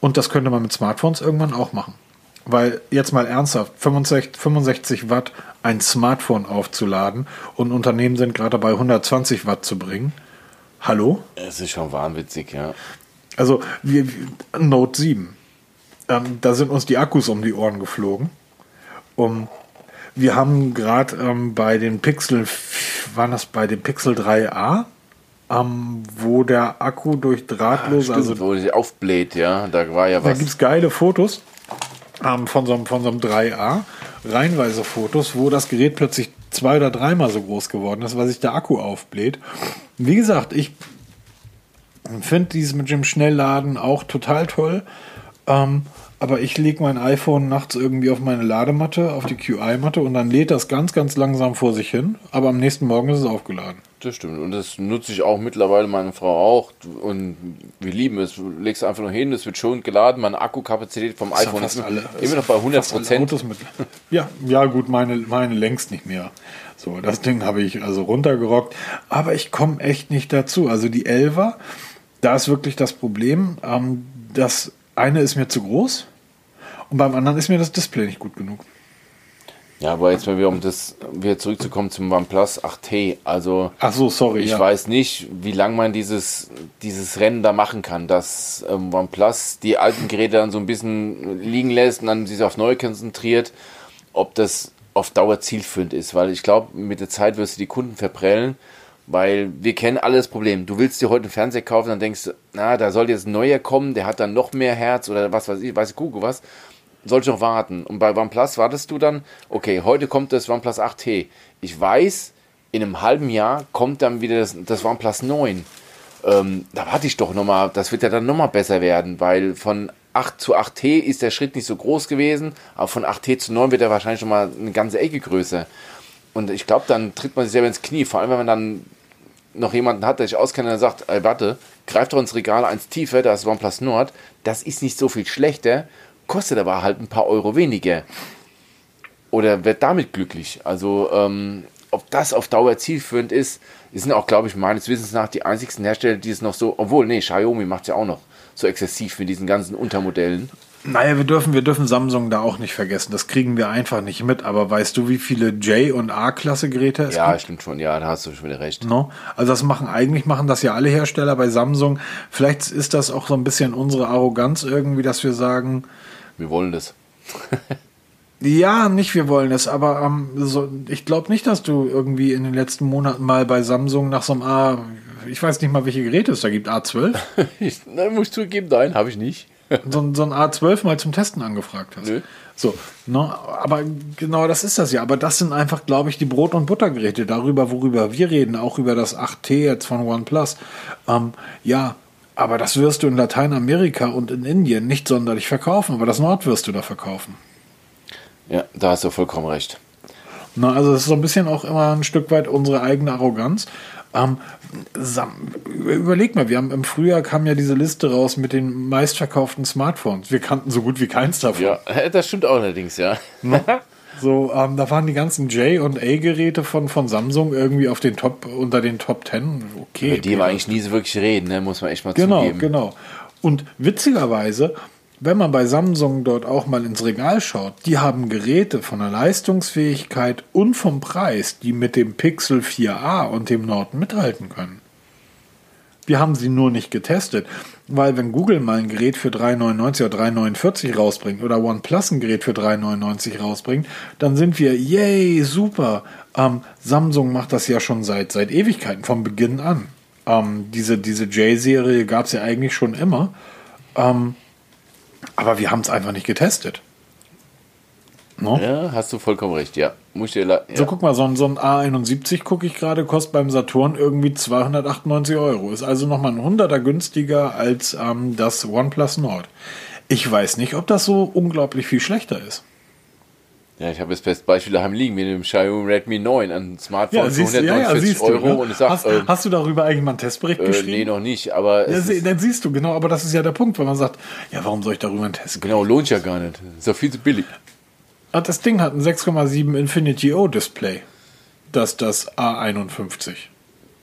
Und das könnte man mit Smartphones irgendwann auch machen. Weil jetzt mal ernsthaft, 65, 65 Watt ein Smartphone aufzuladen und Unternehmen sind gerade dabei, 120 Watt zu bringen. Hallo? Es ist schon wahnwitzig, ja. Also, wir, Note 7. Ähm, da sind uns die Akkus um die Ohren geflogen. Um, wir haben gerade ähm, bei den Pixel, waren das bei dem Pixel 3a, ähm, wo der Akku durch drahtlos, ah, stimmt, also wo sich aufbläht, ja, da war ja was. Da gibt es geile Fotos ähm, von, so einem, von so einem 3A, reihenweise Fotos, wo das Gerät plötzlich zwei oder dreimal so groß geworden ist, weil sich der Akku aufbläht. Wie gesagt, ich Finde dieses mit dem Schnellladen auch total toll. Ähm, aber ich lege mein iPhone nachts irgendwie auf meine Ladematte, auf die QI-Matte und dann lädt das ganz, ganz langsam vor sich hin. Aber am nächsten Morgen ist es aufgeladen. Das stimmt. Und das nutze ich auch mittlerweile, meine Frau auch. Und wir lieben es. Du legst einfach nur hin, es wird schon geladen. Meine Akkukapazität vom ja iPhone ist alle- immer noch bei 100 Fast alle Prozent. Ja, ja, gut, meine, meine längst nicht mehr. So, das Ding habe ich also runtergerockt. Aber ich komme echt nicht dazu. Also die 11er, da ist wirklich das Problem. Ähm, das eine ist mir zu groß und beim anderen ist mir das Display nicht gut genug. Ja, aber jetzt mal wieder, um das wieder zurückzukommen zum OnePlus 8T. Also Ach so, sorry. ich ja. weiß nicht, wie lange man dieses, dieses Rennen da machen kann, dass ähm, OnePlus die alten Geräte dann so ein bisschen liegen lässt und dann sich auf neue konzentriert, ob das auf Dauer zielführend ist. Weil ich glaube, mit der Zeit wirst du die Kunden verprellen, weil wir kennen alle das Problem. Du willst dir heute einen Fernseher kaufen, dann denkst du, na, da soll jetzt ein neuer kommen, der hat dann noch mehr Herz oder was weiß ich, weiß ich, Google was. Soll ich noch warten? Und bei OnePlus wartest du dann, okay, heute kommt das OnePlus 8T. Ich weiß, in einem halben Jahr kommt dann wieder das, das OnePlus 9. Ähm, da warte ich doch nochmal, das wird ja dann nochmal besser werden, weil von 8 zu 8T ist der Schritt nicht so groß gewesen, aber von 8T zu 9 wird er wahrscheinlich schon mal eine ganze Ecke größer. Und ich glaube, dann tritt man sich selber ins Knie, vor allem wenn man dann noch jemanden hat, der sich auskennt und sagt, ey, warte, greif doch ins Regal eins tiefer, da ist OnePlus Nord, das ist nicht so viel schlechter, kostet aber halt ein paar Euro weniger. Oder wird damit glücklich. Also, ähm, ob das auf Dauer zielführend ist, sind auch, glaube ich, meines Wissens nach die einzigsten Hersteller, die es noch so, obwohl, nee, Xiaomi macht es ja auch noch so exzessiv mit diesen ganzen Untermodellen. Naja, wir dürfen, wir dürfen Samsung da auch nicht vergessen. Das kriegen wir einfach nicht mit. Aber weißt du, wie viele J- und A-Klasse-Geräte es Ja, gibt? stimmt schon, ja, da hast du schon wieder recht. No? Also das machen eigentlich machen das ja alle Hersteller bei Samsung. Vielleicht ist das auch so ein bisschen unsere Arroganz irgendwie, dass wir sagen, Wir wollen das. ja, nicht wir wollen es, aber ähm, so, ich glaube nicht, dass du irgendwie in den letzten Monaten mal bei Samsung nach so einem A, ich weiß nicht mal, welche Geräte es da gibt, A12, Ich, nein, muss ich zugeben, nein, habe ich nicht. so, ein- so ein A12 mal zum Testen angefragt hast. Nö. So, ne, aber genau das ist das ja. Aber das sind einfach, glaube ich, die Brot- und Buttergeräte. Darüber, worüber wir reden, auch über das 8T jetzt von OnePlus. Ähm, ja, aber das wirst du in Lateinamerika und in Indien nicht sonderlich verkaufen. Aber das Nord wirst du da verkaufen. Ja, da hast du vollkommen recht. Na, also das ist so ein bisschen auch immer ein Stück weit unsere eigene Arroganz. Ähm, überleg mal, wir haben im Frühjahr kam ja diese Liste raus mit den meistverkauften Smartphones. Wir kannten so gut wie keins davon. Ja, das stimmt auch allerdings, ja. So, ähm, da waren die ganzen J- und A-Geräte von, von Samsung irgendwie auf den Top, unter den Top 10. Okay. Mit dem wir eigentlich nie so wirklich reden, ne? muss man echt mal Genau, zugeben. genau. Und witzigerweise, wenn man bei Samsung dort auch mal ins Regal schaut, die haben Geräte von der Leistungsfähigkeit und vom Preis, die mit dem Pixel 4a und dem Nord mithalten können. Wir haben sie nur nicht getestet, weil wenn Google mal ein Gerät für 3,99 oder 3,49 rausbringt oder OnePlus ein Gerät für 3,99 rausbringt, dann sind wir, yay, super. Ähm, Samsung macht das ja schon seit, seit Ewigkeiten, vom Beginn an. Ähm, diese diese J-Serie gab es ja eigentlich schon immer. Ähm, aber wir haben es einfach nicht getestet. No? Ja, hast du vollkommen recht, ja. Muss ich ja. So, guck mal, so ein, so ein A71 gucke ich gerade, kostet beim Saturn irgendwie 298 Euro. Ist also nochmal ein Hunderter günstiger als ähm, das OnePlus Nord. Ich weiß nicht, ob das so unglaublich viel schlechter ist. ja, ich habe jetzt best Beispiel daheim liegen mit dem Xiaomi Redmi 9, ein Smartphone für siehst, 149 Euro ne? und ich sag, hast, äh, hast du darüber eigentlich mal einen Testbericht äh, geschrieben? nee, noch nicht, aber ja, sie- ist, dann siehst du, genau, aber das ist ja der Punkt, wenn man sagt, ja, warum soll ich darüber einen Test genau, lohnt ja gar nicht. Ist doch viel zu billig. Ah, Das Ding hat ein 6,7 Infinity O Display. Das das A51.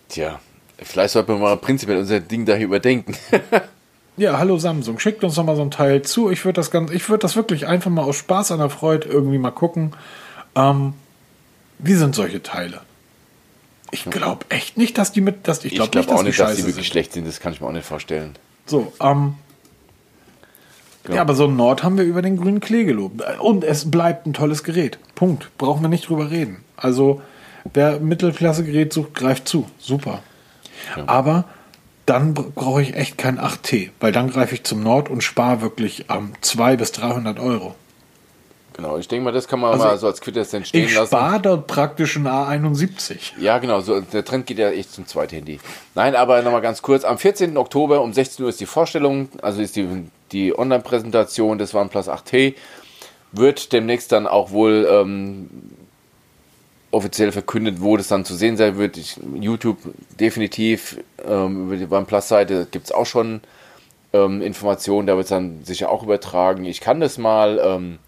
Tja, vielleicht sollte man mal prinzipiell unser Ding da hier überdenken. Ja, hallo Samsung, schickt uns doch mal so ein Teil zu. Ich würde das ganz, ich würde das wirklich einfach mal aus Spaß an der Freude irgendwie mal gucken. Ähm, wie sind solche Teile? Ich glaube echt nicht, dass die mit, dass ich glaube glaube nicht, dass auch die nicht, dass die wirklich sind. schlecht sind, das kann ich mir auch nicht vorstellen. So, ähm, Ja, aber so ein Nord haben wir über den grünen Klee gelobt. Und es bleibt ein tolles Gerät. Punkt. Brauchen wir nicht drüber reden. Also, wer Mittelklasse-Gerät sucht, greift zu. Super. Aber dann br- brauche ich echt kein 8T, weil dann greife ich zum Nord und spare wirklich ähm, 200 bis 300 Euro. Genau, ich denke mal, das kann man Also mal so als Quintessenz stehen Ich lassen. spare dort praktisch ein A71. Ja, genau, so, der Trend geht ja echt zum Zweithandy. Nein, aber nochmal ganz kurz. Am 14. Oktober um 16 Uhr ist die Vorstellung, also ist die, die Online-Präsentation des OnePlus 8T. Wird demnächst dann auch wohl ähm, offiziell verkündet, wo das dann zu sehen sein wird. Ich, YouTube definitiv, ähm, über die OnePlus-Seite gibt es auch schon ähm, Informationen, da wird es dann sicher auch übertragen. Ich kann das mal ähm,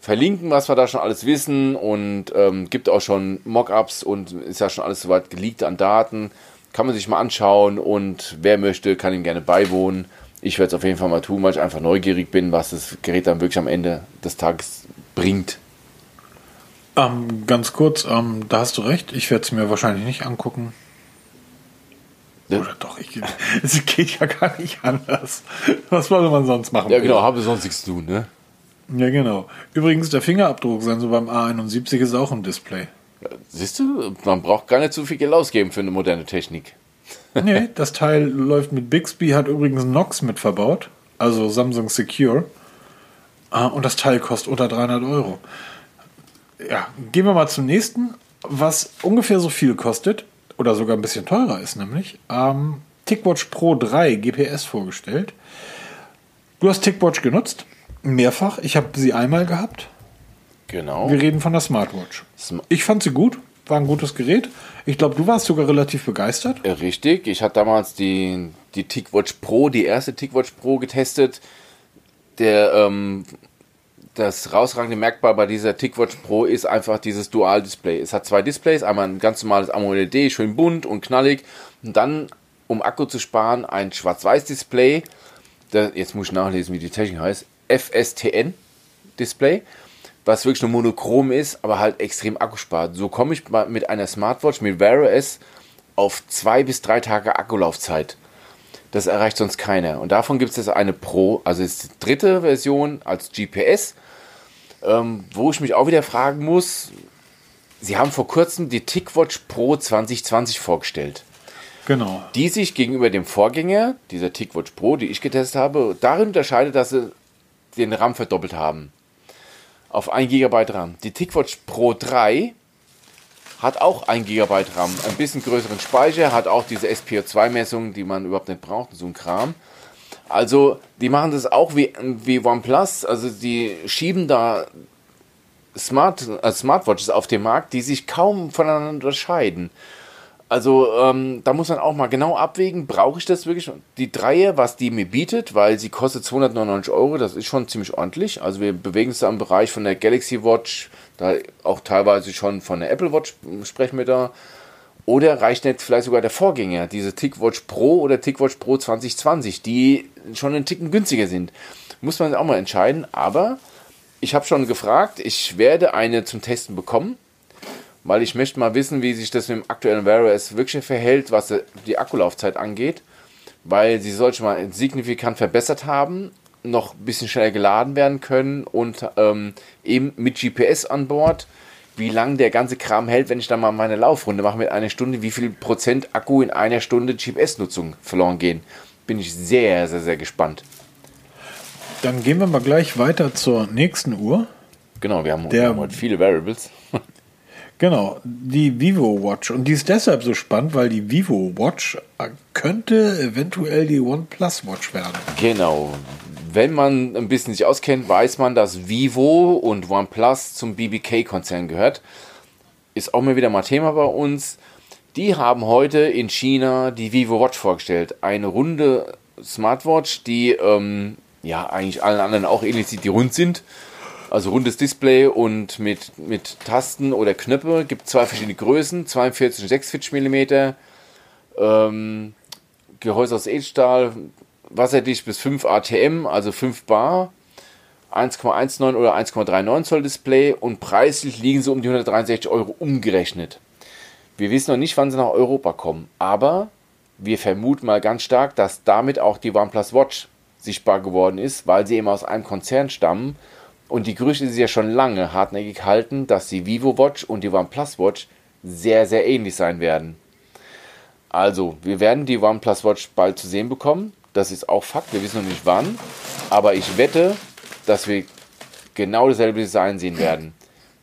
verlinken, was wir da schon alles wissen und ähm, gibt auch schon Mockups und ist ja schon alles soweit geleakt an Daten. Kann man sich mal anschauen und wer möchte, kann ihm gerne beiwohnen. Ich werde es auf jeden Fall mal tun, weil ich einfach neugierig bin, was das Gerät dann wirklich am Ende des Tages bringt. Ähm, ganz kurz, ähm, da hast du recht. Ich werde es mir wahrscheinlich nicht angucken. Ja. Oder doch, ich, es geht ja gar nicht anders. Was wollte man sonst machen? Ja, genau, habe sonst nichts zu tun, ne? Ja, genau. Übrigens, der Fingerabdrucksensor beim A71 ist auch im Display. Siehst du, man braucht gar nicht so viel Geld ausgeben für eine moderne Technik. Nee, das Teil läuft mit Bixby, hat übrigens Nox mit verbaut, also Samsung Secure. Ah, Und das Teil kostet unter 300 Euro. Ja, gehen wir mal zum nächsten, was ungefähr so viel kostet, oder sogar ein bisschen teurer ist, nämlich ähm, TicWatch Pro 3 GPS vorgestellt. Du hast TicWatch genutzt, mehrfach. Ich habe sie einmal gehabt. Genau. Wir reden von der Smartwatch. Sm- Ich fand sie gut, war ein gutes Gerät. Ich glaube, du warst sogar relativ begeistert. Richtig, ich hatte damals die, die TicWatch Pro, die erste TicWatch Pro getestet. Der, ähm, das rausragende Merkmal bei dieser TicWatch Pro ist einfach dieses Dual-Display. Es hat zwei Displays, einmal ein ganz normales AMOLED, schön bunt und knallig. Und dann, um Akku zu sparen, ein Schwarz-Weiß-Display. Jetzt muss ich nachlesen, wie die Technik heißt. FSTN-Display was wirklich nur monochrom ist, aber halt extrem Akku spart. So komme ich mit einer Smartwatch, mit Wear OS, auf zwei bis drei Tage Akkulaufzeit. Das erreicht sonst keiner. Und davon gibt es jetzt eine Pro, also ist die dritte Version als GPS, ähm, wo ich mich auch wieder fragen muss, sie haben vor kurzem die TicWatch Pro 2020 vorgestellt Genau. die sich gegenüber dem Vorgänger, dieser TicWatch Pro, die ich getestet habe, darin unterscheidet, dass sie den RAM verdoppelt haben. Auf 1 GB RAM. Die TicWatch Pro 3 hat auch 1 GB RAM, ein bisschen größeren Speicher, hat auch diese SPO2-Messung, die man überhaupt nicht braucht, so ein Kram. Also, die machen das auch wie, wie OnePlus, also die schieben da Smart, äh, Smartwatches auf den Markt, die sich kaum voneinander unterscheiden. Also ähm, da muss man auch mal genau abwägen, brauche ich das wirklich? Die Dreier, was die mir bietet, weil sie kostet 299 Euro, das ist schon ziemlich ordentlich. Also wir bewegen uns da im Bereich von der Galaxy Watch, da auch teilweise schon von der Apple Watch sprechen wir da. Oder reicht nicht vielleicht sogar der Vorgänger, diese TicWatch Pro oder TicWatch Pro 2020, die schon einen Ticken günstiger sind. Muss man auch mal entscheiden. Aber ich habe schon gefragt, ich werde eine zum Testen bekommen weil ich möchte mal wissen, wie sich das mit dem aktuellen Wear OS wirklich verhält, was die Akkulaufzeit angeht, weil sie sollte mal signifikant verbessert haben, noch ein bisschen schneller geladen werden können und ähm, eben mit GPS an Bord, wie lange der ganze Kram hält, wenn ich dann mal meine Laufrunde mache mit einer Stunde, wie viel Prozent Akku in einer Stunde GPS-Nutzung verloren gehen. Bin ich sehr, sehr, sehr gespannt. Dann gehen wir mal gleich weiter zur nächsten Uhr. Genau, wir haben, Der- wir haben heute viele Variables. Genau, die Vivo Watch. Und die ist deshalb so spannend, weil die Vivo Watch könnte eventuell die OnePlus Watch werden. Genau. Wenn man ein bisschen sich auskennt, weiß man, dass Vivo und OnePlus zum BBK-Konzern gehört. Ist auch mal wieder mal Thema bei uns. Die haben heute in China die Vivo Watch vorgestellt. Eine runde Smartwatch, die ähm, ja eigentlich allen anderen auch ähnlich sieht, die rund sind. Also rundes Display und mit, mit Tasten oder Knöpfe. Gibt zwei verschiedene Größen, 42 und 46 mm. Ähm, Gehäuse aus Edelstahl, wasserdicht bis 5 ATM, also 5 Bar, 1,19 oder 1,39 Zoll Display und preislich liegen sie um die 163 Euro umgerechnet. Wir wissen noch nicht, wann sie nach Europa kommen, aber wir vermuten mal ganz stark, dass damit auch die OnePlus Watch sichtbar geworden ist, weil sie eben aus einem Konzern stammen und die Gerüchte sich ja schon lange hartnäckig halten, dass die Vivo Watch und die OnePlus Watch sehr, sehr ähnlich sein werden. Also, wir werden die OnePlus Watch bald zu sehen bekommen. Das ist auch Fakt. Wir wissen noch nicht wann. Aber ich wette, dass wir genau dasselbe Design sehen werden.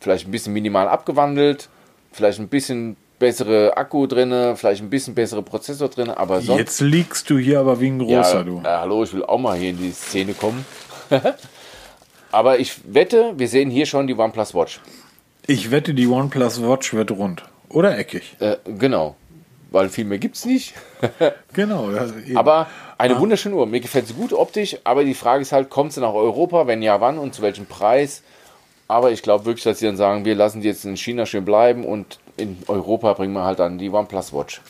Vielleicht ein bisschen minimal abgewandelt, vielleicht ein bisschen bessere Akku drin, vielleicht ein bisschen bessere Prozessor drin, aber sonst. Jetzt liegst du hier aber wie ein großer, ja, du. Ja, hallo, ich will auch mal hier in die Szene kommen. aber ich wette, wir sehen hier schon die OnePlus Watch. Ich wette, die OnePlus Watch wird rund. Oder eckig. Äh, genau. Weil viel mehr gibt es nicht. genau. Ja, aber eine wunderschöne Uhr. Mir gefällt sie gut optisch, aber die Frage ist halt, kommt sie nach Europa? Wenn ja, wann und zu welchem Preis? Aber ich glaube wirklich, dass sie dann sagen, wir lassen die jetzt in China schön bleiben und in Europa bringen wir halt dann die OnePlus Watch.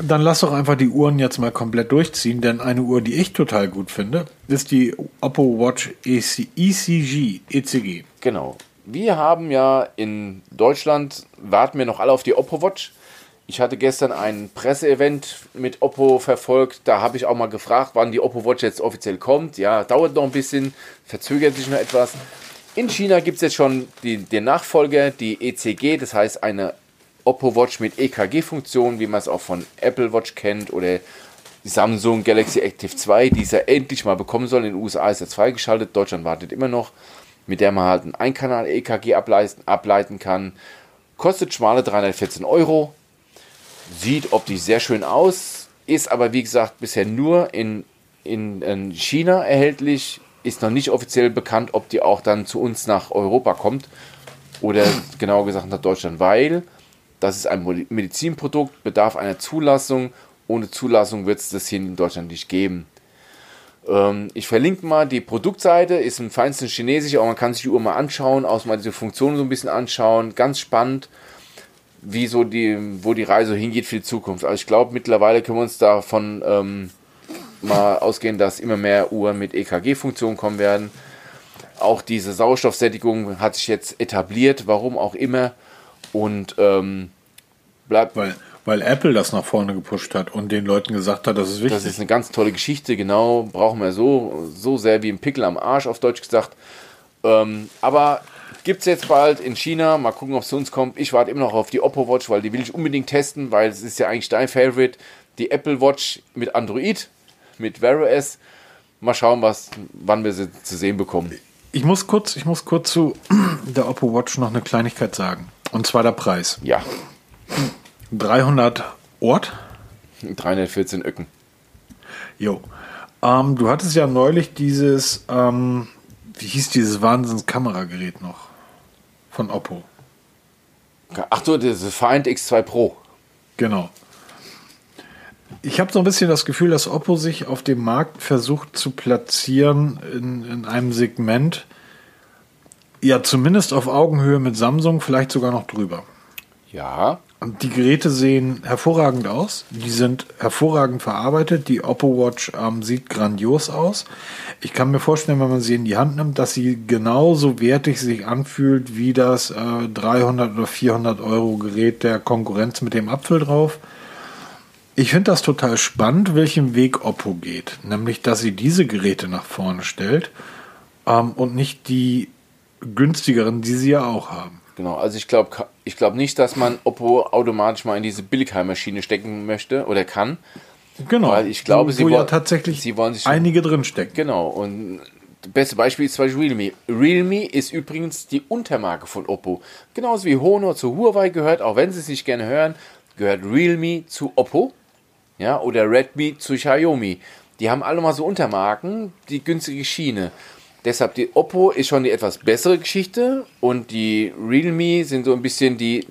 Dann lass doch einfach die Uhren jetzt mal komplett durchziehen, denn eine Uhr, die ich total gut finde, ist die Oppo Watch EC, ECG, ECG. Genau. Wir haben ja in Deutschland, warten wir noch alle auf die Oppo Watch. Ich hatte gestern ein Presseevent mit Oppo verfolgt. Da habe ich auch mal gefragt, wann die Oppo Watch jetzt offiziell kommt. Ja, dauert noch ein bisschen, verzögert sich noch etwas. In China gibt es jetzt schon die, den Nachfolger, die ECG, das heißt eine Oppo Watch mit EKG-Funktion, wie man es auch von Apple Watch kennt oder Samsung Galaxy Active 2, die es ja endlich mal bekommen soll. In den USA ist er freigeschaltet, Deutschland wartet immer noch, mit der man halt ein Einkanal-EKG ableiten, ableiten kann. Kostet schmale 314 Euro, sieht optisch sehr schön aus, ist aber wie gesagt bisher nur in, in, in China erhältlich, ist noch nicht offiziell bekannt, ob die auch dann zu uns nach Europa kommt oder genauer gesagt nach Deutschland, weil das ist ein Medizinprodukt, bedarf einer Zulassung. Ohne Zulassung wird es das hier in Deutschland nicht geben. Ähm, ich verlinke mal die Produktseite, ist im feinsten Chinesisch, aber man kann sich die Uhr mal anschauen, auch mal diese Funktionen so ein bisschen anschauen. Ganz spannend, wie so die, wo die Reise hingeht für die Zukunft. Also ich glaube, mittlerweile können wir uns davon ähm, mal ausgehen, dass immer mehr Uhren mit EKG-Funktionen kommen werden. Auch diese Sauerstoffsättigung hat sich jetzt etabliert, warum auch immer. Und ähm, bleibt. Weil, weil Apple das nach vorne gepusht hat und den Leuten gesagt hat, das ist wichtig. Das ist eine ganz tolle Geschichte, genau. Brauchen wir so, so sehr wie ein Pickel am Arsch, auf Deutsch gesagt. Ähm, aber gibt es jetzt bald in China. Mal gucken, ob es zu uns kommt. Ich warte immer noch auf die Oppo Watch, weil die will ich unbedingt testen, weil es ist ja eigentlich dein Favorite. Die Apple Watch mit Android, mit Wear OS. Mal schauen, was, wann wir sie zu sehen bekommen. Ich muss kurz, ich muss kurz zu der Oppo Watch noch eine Kleinigkeit sagen. Und zwar der Preis. Ja. 300 Ort. 314 Öcken. Jo. Ähm, du hattest ja neulich dieses, ähm, wie hieß dieses Wahnsinns-Kameragerät noch? Von Oppo. Ach so, das Find X2 Pro. Genau. Ich habe so ein bisschen das Gefühl, dass Oppo sich auf dem Markt versucht zu platzieren in, in einem Segment, ja, zumindest auf Augenhöhe mit Samsung, vielleicht sogar noch drüber. Ja. Und die Geräte sehen hervorragend aus. Die sind hervorragend verarbeitet. Die Oppo Watch ähm, sieht grandios aus. Ich kann mir vorstellen, wenn man sie in die Hand nimmt, dass sie genauso wertig sich anfühlt wie das äh, 300 oder 400 Euro Gerät der Konkurrenz mit dem Apfel drauf. Ich finde das total spannend, welchen Weg Oppo geht. Nämlich, dass sie diese Geräte nach vorne stellt ähm, und nicht die günstigeren, die sie ja auch haben. Genau, also ich glaube ich glaub nicht, dass man Oppo automatisch mal in diese Billigheimmaschine stecken möchte oder kann. Genau. Weil ich glaube, wo, sie wo wollen ja tatsächlich sie wollen sich einige drin stecken. Genau, und das beste Beispiel ist zum Beispiel Realme. Realme ist übrigens die Untermarke von Oppo. Genauso wie Honor zu Huawei gehört, auch wenn sie es nicht gerne hören, gehört Realme zu Oppo. Ja, oder Redmi zu Xiaomi. Die haben alle mal so Untermarken, die günstige Schiene. Deshalb die Oppo ist schon die etwas bessere Geschichte und die Realme sind so ein bisschen die,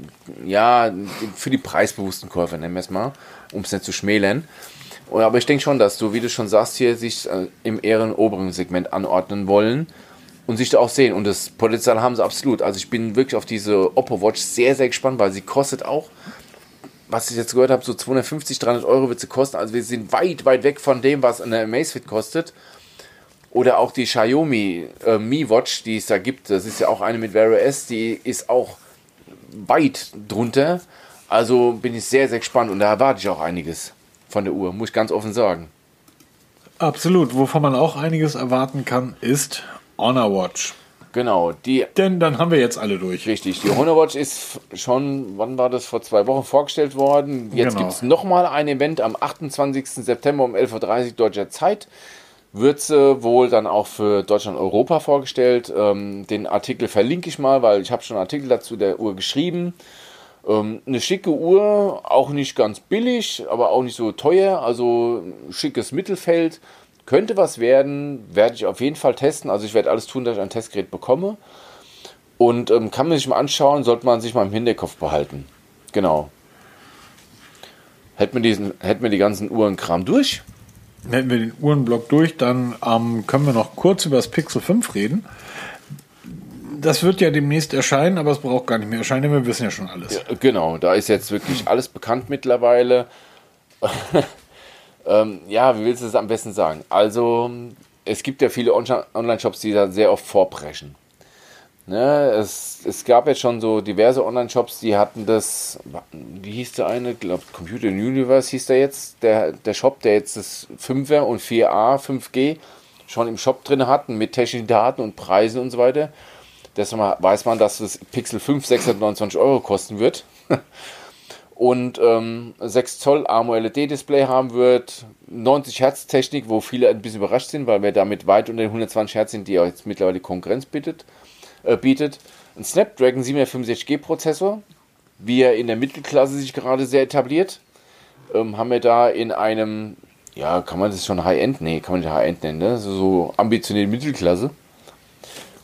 ja, für die preisbewussten Käufer, nennen wir es mal, um es nicht zu schmälern. Aber ich denke schon, dass du, wie du schon sagst, hier sich äh, im eher oberen Segment anordnen wollen und sich da auch sehen. Und das Potenzial haben sie absolut. Also ich bin wirklich auf diese Oppo Watch sehr, sehr gespannt, weil sie kostet auch, was ich jetzt gehört habe, so 250, 300 Euro wird sie kosten. Also wir sind weit, weit weg von dem, was eine Amazfit kostet. Oder auch die Xiaomi äh, Mi Watch, die es da gibt. Das ist ja auch eine mit Wear OS, die ist auch weit drunter. Also bin ich sehr, sehr gespannt und da erwarte ich auch einiges von der Uhr, muss ich ganz offen sagen. Absolut. Wovon man auch einiges erwarten kann, ist Honor Watch. Genau, die. Denn dann haben wir jetzt alle durch. Richtig, die Honor Watch ist schon, wann war das, vor zwei Wochen vorgestellt worden. Jetzt Genau. gibt es nochmal ein Event am 28. September um 11.30 Uhr deutscher Zeit. Wird sie wohl dann auch für Deutschland und Europa vorgestellt. Ähm, den Artikel verlinke ich mal, weil ich habe schon einen Artikel dazu der Uhr geschrieben. Ähm, eine schicke Uhr, auch nicht ganz billig, aber auch nicht so teuer. Also schickes Mittelfeld. Könnte was werden, werde ich auf jeden Fall testen. Also ich werde alles tun, dass ich ein Testgerät bekomme. Und ähm, kann man sich mal anschauen, sollte man sich mal im Hinterkopf behalten. Genau. Hätten wir, diesen, hätten wir die ganzen Uhrenkram durch? Hätten wir den Uhrenblock durch, dann ähm, können wir noch kurz über das Pixel 5 reden. Das wird ja demnächst erscheinen, aber es braucht gar nicht mehr erscheinen, denn wir wissen ja schon alles. Ja, genau, da ist jetzt wirklich alles bekannt mittlerweile. ähm, ja, wie willst du es am besten sagen? Also, es gibt ja viele Online-Shops, die da sehr oft vorbrechen. Ne, es, es gab jetzt schon so diverse Online-Shops, die hatten das, wie hieß der eine? Ich glaube, Computer Universe hieß der jetzt, der, der Shop, der jetzt das 5er und 4a, 5G schon im Shop drin hatten mit technischen Daten und Preisen und so weiter. Deshalb weiß man, dass das Pixel 5 629 Euro kosten wird. und ähm, 6 Zoll AMOLED-Display haben wird, 90 Hertz Technik, wo viele ein bisschen überrascht sind, weil wir damit weit unter den 120 Hertz sind, die ja jetzt mittlerweile Konkurrenz bietet äh, bietet. Ein Snapdragon 765G Prozessor, wie er in der Mittelklasse sich gerade sehr etabliert. Ähm, haben wir da in einem, ja, kann man das schon High-End? Nee, kann man nicht High-End nennen, ne? So, so ambitionierte Mittelklasse.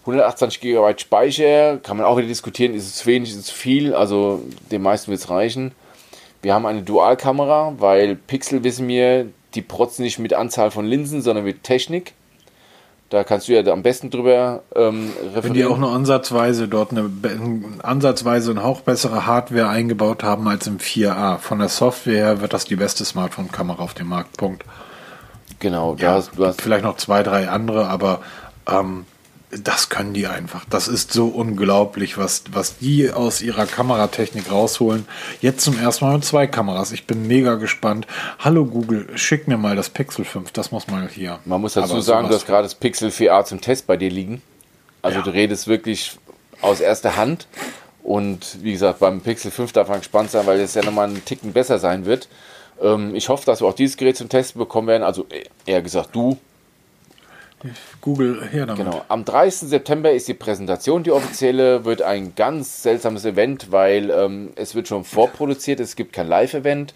128 GB Speicher, kann man auch wieder diskutieren, ist es zu wenig, ist es zu viel, also den meisten wird es reichen. Wir haben eine Dualkamera, weil Pixel wissen wir, die protzen nicht mit Anzahl von Linsen, sondern mit Technik. Da kannst du ja am besten drüber ähm, referieren. Wenn die auch nur ansatzweise dort eine ansatzweise eine Hauch bessere Hardware eingebaut haben als im 4a. Von der Software her wird das die beste Smartphone-Kamera auf dem Markt. Punkt. Genau, ja, hast, du hast vielleicht noch zwei, drei andere, aber ähm, das können die einfach. Das ist so unglaublich, was, was die aus ihrer Kameratechnik rausholen. Jetzt zum ersten Mal mit zwei Kameras. Ich bin mega gespannt. Hallo Google, schick mir mal das Pixel 5. Das muss mal hier. Man muss dazu Aber sagen, du hast gerade das Pixel 4a zum Test bei dir liegen. Also ja. du redest wirklich aus erster Hand. Und wie gesagt, beim Pixel 5 darf man gespannt sein, weil es ja nochmal einen Ticken besser sein wird. Ähm, ich hoffe, dass wir auch dieses Gerät zum Testen bekommen werden. Also eher gesagt du, Google her damit. Genau. Am 30. September ist die Präsentation, die offizielle, wird ein ganz seltsames Event, weil ähm, es wird schon vorproduziert, es gibt kein Live-Event.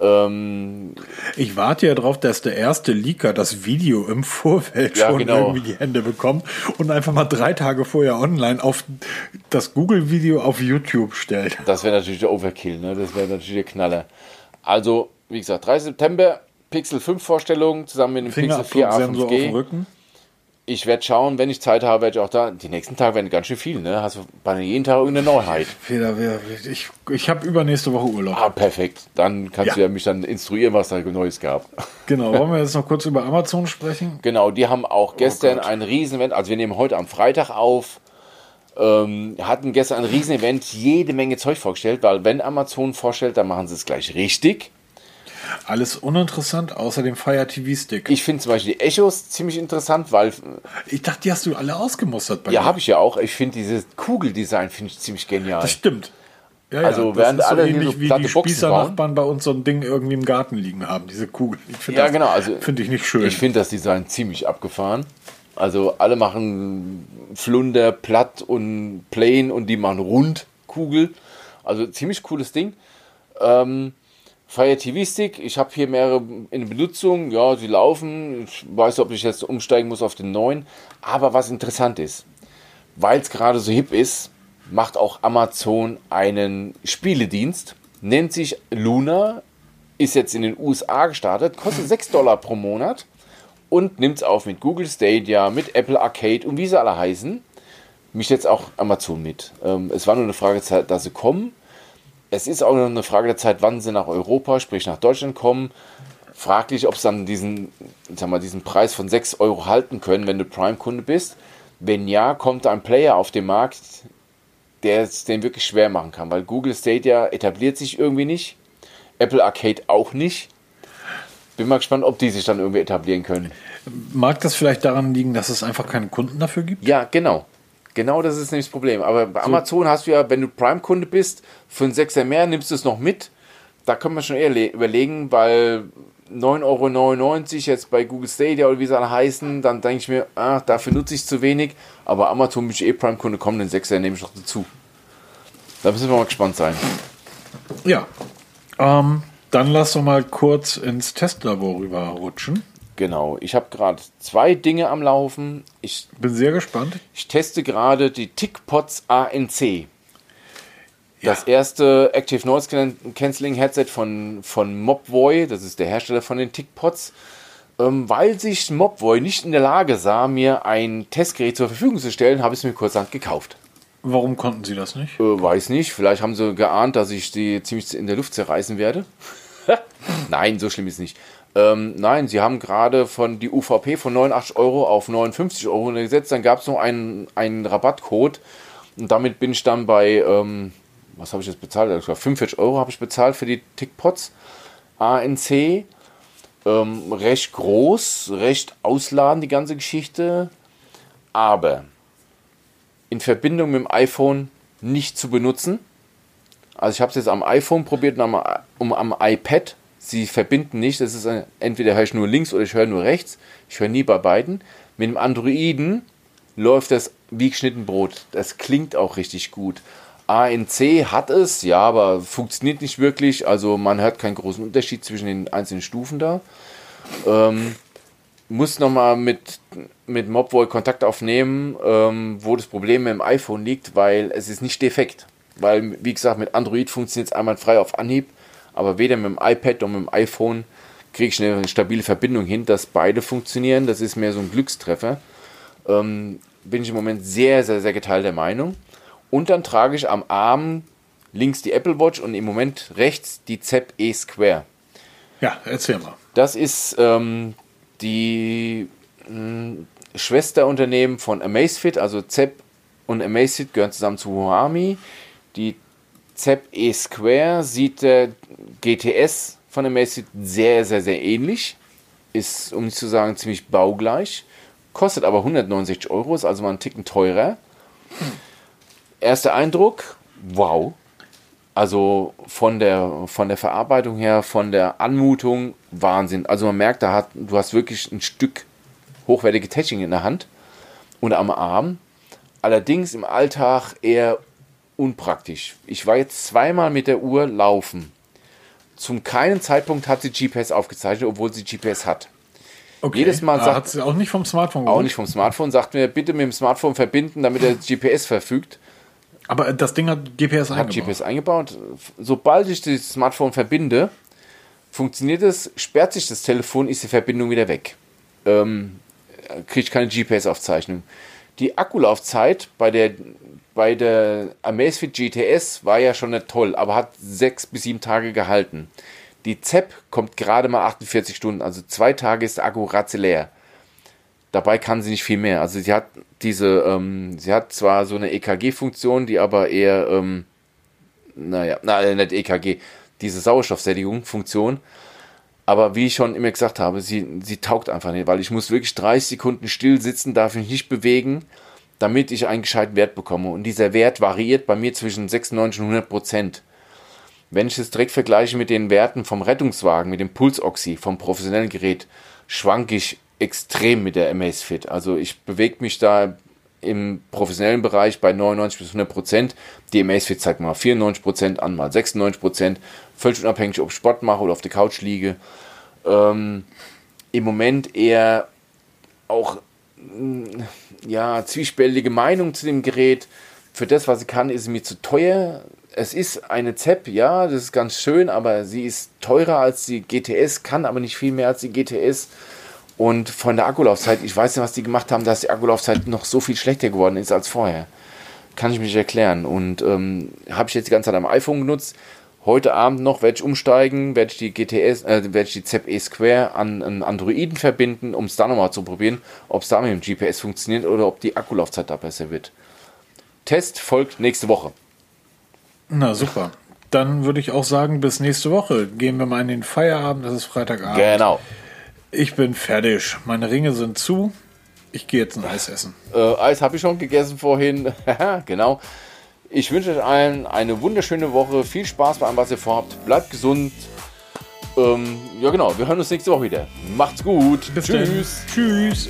Ähm, ich warte ja darauf, dass der erste Leaker das Video im Vorfeld ja, schon genau. irgendwie die Hände bekommt und einfach mal drei Tage vorher online auf das Google-Video auf YouTube stellt. Das wäre natürlich der Overkill, ne? das wäre natürlich der Knaller. Also, wie gesagt, 30. September, Pixel 5 Vorstellung zusammen mit dem Pixel 4a 5G. Ich werde schauen, wenn ich Zeit habe, werde ich auch da. Die nächsten Tage werden ganz schön viel, ne? Hast du bei jeden Tag irgendeine Neuheit? Fehler, ich, ich habe übernächste Woche Urlaub. Ah, perfekt. Dann kannst ja. du ja mich dann instruieren, was da Neues gab. Genau. Wollen wir jetzt noch kurz über Amazon sprechen? Genau, die haben auch oh gestern oh ein Riesenevent. Also wir nehmen heute am Freitag auf. Ähm, hatten gestern ein Riesenevent, jede Menge Zeug vorgestellt, weil wenn Amazon vorstellt, dann machen sie es gleich richtig. Alles uninteressant, außer dem Fire TV Stick. Ich finde zum Beispiel die Echos ziemlich interessant, weil. Ich dachte, die hast du alle ausgemustert bei Ja, habe ich ja auch. Ich finde dieses Kugeldesign finde ich ziemlich genial. Das stimmt. Ja, also ja, während alle so ähnlich so wie die Spießer-Nachbarn bei uns so ein Ding irgendwie im Garten liegen haben, diese Kugel. ja, das, genau. Also finde ich nicht schön. Ich finde das Design ziemlich abgefahren. Also alle machen Flunder, platt und plain und die machen rund Kugel. Also ziemlich cooles Ding. Ähm, Fire TV Stick, ich habe hier mehrere in Benutzung, ja, sie laufen. Ich weiß nicht, ob ich jetzt umsteigen muss auf den neuen. Aber was interessant ist, weil es gerade so hip ist, macht auch Amazon einen Spieledienst, nennt sich Luna, ist jetzt in den USA gestartet, kostet 6 Dollar pro Monat und nimmt es auf mit Google Stadia, mit Apple Arcade und wie sie alle heißen. Mich jetzt auch Amazon mit. Ähm, es war nur eine Frage dass sie kommen es ist auch noch eine Frage der Zeit, wann sie nach Europa, sprich nach Deutschland kommen. Fraglich, ob sie dann diesen, sag mal, diesen Preis von 6 Euro halten können, wenn du Prime-Kunde bist. Wenn ja, kommt ein Player auf den Markt, der es den wirklich schwer machen kann, weil Google Stadia etabliert sich irgendwie nicht, Apple Arcade auch nicht. Bin mal gespannt, ob die sich dann irgendwie etablieren können. Mag das vielleicht daran liegen, dass es einfach keine Kunden dafür gibt? Ja, genau. Genau das ist nämlich das Problem. Aber bei Amazon so. hast du ja, wenn du Prime-Kunde bist, für einen Sechser mehr nimmst du es noch mit. Da können wir schon eher überlegen, weil 9,99 Euro jetzt bei Google Stadia oder wie sie alle heißen, dann denke ich mir, ah, dafür nutze ich zu wenig. Aber Amazon bin ich eh Prime-Kunde, kommen den 6er nehme ich noch dazu. Da müssen wir mal gespannt sein. Ja. Ähm, dann lass doch mal kurz ins Testlabor rüberrutschen. Genau, ich habe gerade zwei Dinge am Laufen. Ich bin sehr gespannt. Ich teste gerade die TickPods ANC. Das ja. erste Active Noise Cancelling Headset von, von Mobvoi, das ist der Hersteller von den TickPods. Ähm, weil sich Mobvoi nicht in der Lage sah, mir ein Testgerät zur Verfügung zu stellen, habe ich es mir kurzerhand gekauft. Warum konnten sie das nicht? Äh, weiß nicht. Vielleicht haben sie geahnt, dass ich die ziemlich in der Luft zerreißen werde. Nein, so schlimm ist es nicht. Ähm, nein, sie haben gerade von die UVP von 89 Euro auf 59 Euro gesetzt. Dann gab es noch einen, einen Rabattcode. Und damit bin ich dann bei, ähm, was habe ich jetzt bezahlt? 45 Euro habe ich bezahlt für die Tickpots ANC. Ähm, recht groß, recht ausladen die ganze Geschichte. Aber in Verbindung mit dem iPhone nicht zu benutzen. Also ich habe es jetzt am iPhone probiert und am, um, am iPad sie verbinden nicht. Das ist ein, entweder höre ich nur links oder ich höre nur rechts. Ich höre nie bei beiden. Mit dem Androiden läuft das wie geschnitten Brot. Das klingt auch richtig gut. ANC hat es, ja, aber funktioniert nicht wirklich. Also man hört keinen großen Unterschied zwischen den einzelnen Stufen da. Ähm, muss nochmal mit, mit Mobvoi Kontakt aufnehmen, ähm, wo das Problem mit dem iPhone liegt, weil es ist nicht defekt. Weil, wie gesagt, mit Android funktioniert es einmal frei auf Anhieb aber weder mit dem iPad noch mit dem iPhone kriege ich eine stabile Verbindung hin, dass beide funktionieren. Das ist mehr so ein Glückstreffer. Ähm, bin ich im Moment sehr, sehr, sehr geteilter Meinung. Und dann trage ich am Arm links die Apple Watch und im Moment rechts die ZEP E Square. Ja, erzähl mal. Das ist ähm, die mh, Schwesterunternehmen von Amazfit, also ZEP und Amazfit gehören zusammen zu Huami. Die ZEP E Square sieht der GTS von der Mace sehr, sehr, sehr ähnlich. Ist, um nicht zu sagen, ziemlich baugleich. Kostet aber 169 Euro, ist also mal einen Ticken teurer. Erster Eindruck, wow. Also von der, von der Verarbeitung her, von der Anmutung, Wahnsinn. Also man merkt, da hat, du hast wirklich ein Stück hochwertige Technik in der Hand und am Arm. Allerdings im Alltag eher unpraktisch. Ich war jetzt zweimal mit der Uhr laufen. Zum keinen Zeitpunkt hat sie GPS aufgezeichnet, obwohl sie GPS hat. Okay. Jedes Mal sagt hat sie auch nicht vom Smartphone geholt? Auch nicht vom Smartphone. Sagt mir, bitte mit dem Smartphone verbinden, damit er GPS verfügt. Aber das Ding hat GPS hat eingebaut. GPS eingebaut. Sobald ich das Smartphone verbinde, funktioniert es, sperrt sich das Telefon, ist die Verbindung wieder weg. Ähm, kriege ich keine GPS-Aufzeichnung. Die Akkulaufzeit bei der bei der Amazfit GTS war ja schon nicht toll, aber hat sechs bis sieben Tage gehalten. Die ZEP kommt gerade mal 48 Stunden, also zwei Tage ist der Akku ratze leer. Dabei kann sie nicht viel mehr. Also sie hat diese, ähm, sie hat zwar so eine EKG-Funktion, die aber eher, ähm, naja, na, nicht EKG, diese Sauerstoffsättigung-Funktion. Aber wie ich schon immer gesagt habe, sie, sie taugt einfach nicht, weil ich muss wirklich 30 Sekunden still sitzen, darf mich nicht bewegen damit ich einen gescheiten Wert bekomme. Und dieser Wert variiert bei mir zwischen 96 und 100 Prozent. Wenn ich es direkt vergleiche mit den Werten vom Rettungswagen, mit dem Pulsoxy, vom professionellen Gerät, schwanke ich extrem mit der Amazfit. Also ich bewege mich da im professionellen Bereich bei 99 bis 100 Prozent. Amazfit zeigt mal 94 Prozent an, mal 96 Prozent. Völlig unabhängig, ob ich Sport mache oder auf der Couch liege. Ähm, Im Moment eher auch ja, zwiespältige Meinung zu dem Gerät. Für das, was sie kann, ist sie mir zu teuer. Es ist eine ZEP, ja, das ist ganz schön, aber sie ist teurer als die GTS, kann aber nicht viel mehr als die GTS. Und von der Akkulaufzeit, ich weiß nicht, was die gemacht haben, dass die Akkulaufzeit noch so viel schlechter geworden ist als vorher. Kann ich mich erklären. Und ähm, habe ich jetzt die ganze Zeit am iPhone genutzt. Heute Abend noch werde ich umsteigen, werde ich die GTS, äh, werde ich die ZEP E Square an einen Androiden verbinden, um es da nochmal zu probieren, ob es da mit dem GPS funktioniert oder ob die Akkulaufzeit da besser wird. Test folgt nächste Woche. Na super. Dann würde ich auch sagen, bis nächste Woche. Gehen wir mal in den Feierabend, das ist Freitagabend. Genau. Ich bin fertig. Meine Ringe sind zu. Ich gehe jetzt ein Eis essen. Äh, Eis habe ich schon gegessen vorhin. genau. Ich wünsche euch allen eine wunderschöne Woche. Viel Spaß bei allem, was ihr vorhabt. Bleibt gesund. ähm, ja genau, wir hören uns nächste Woche wieder. Macht's gut. Bis Tschüss. Dann. Tschüss.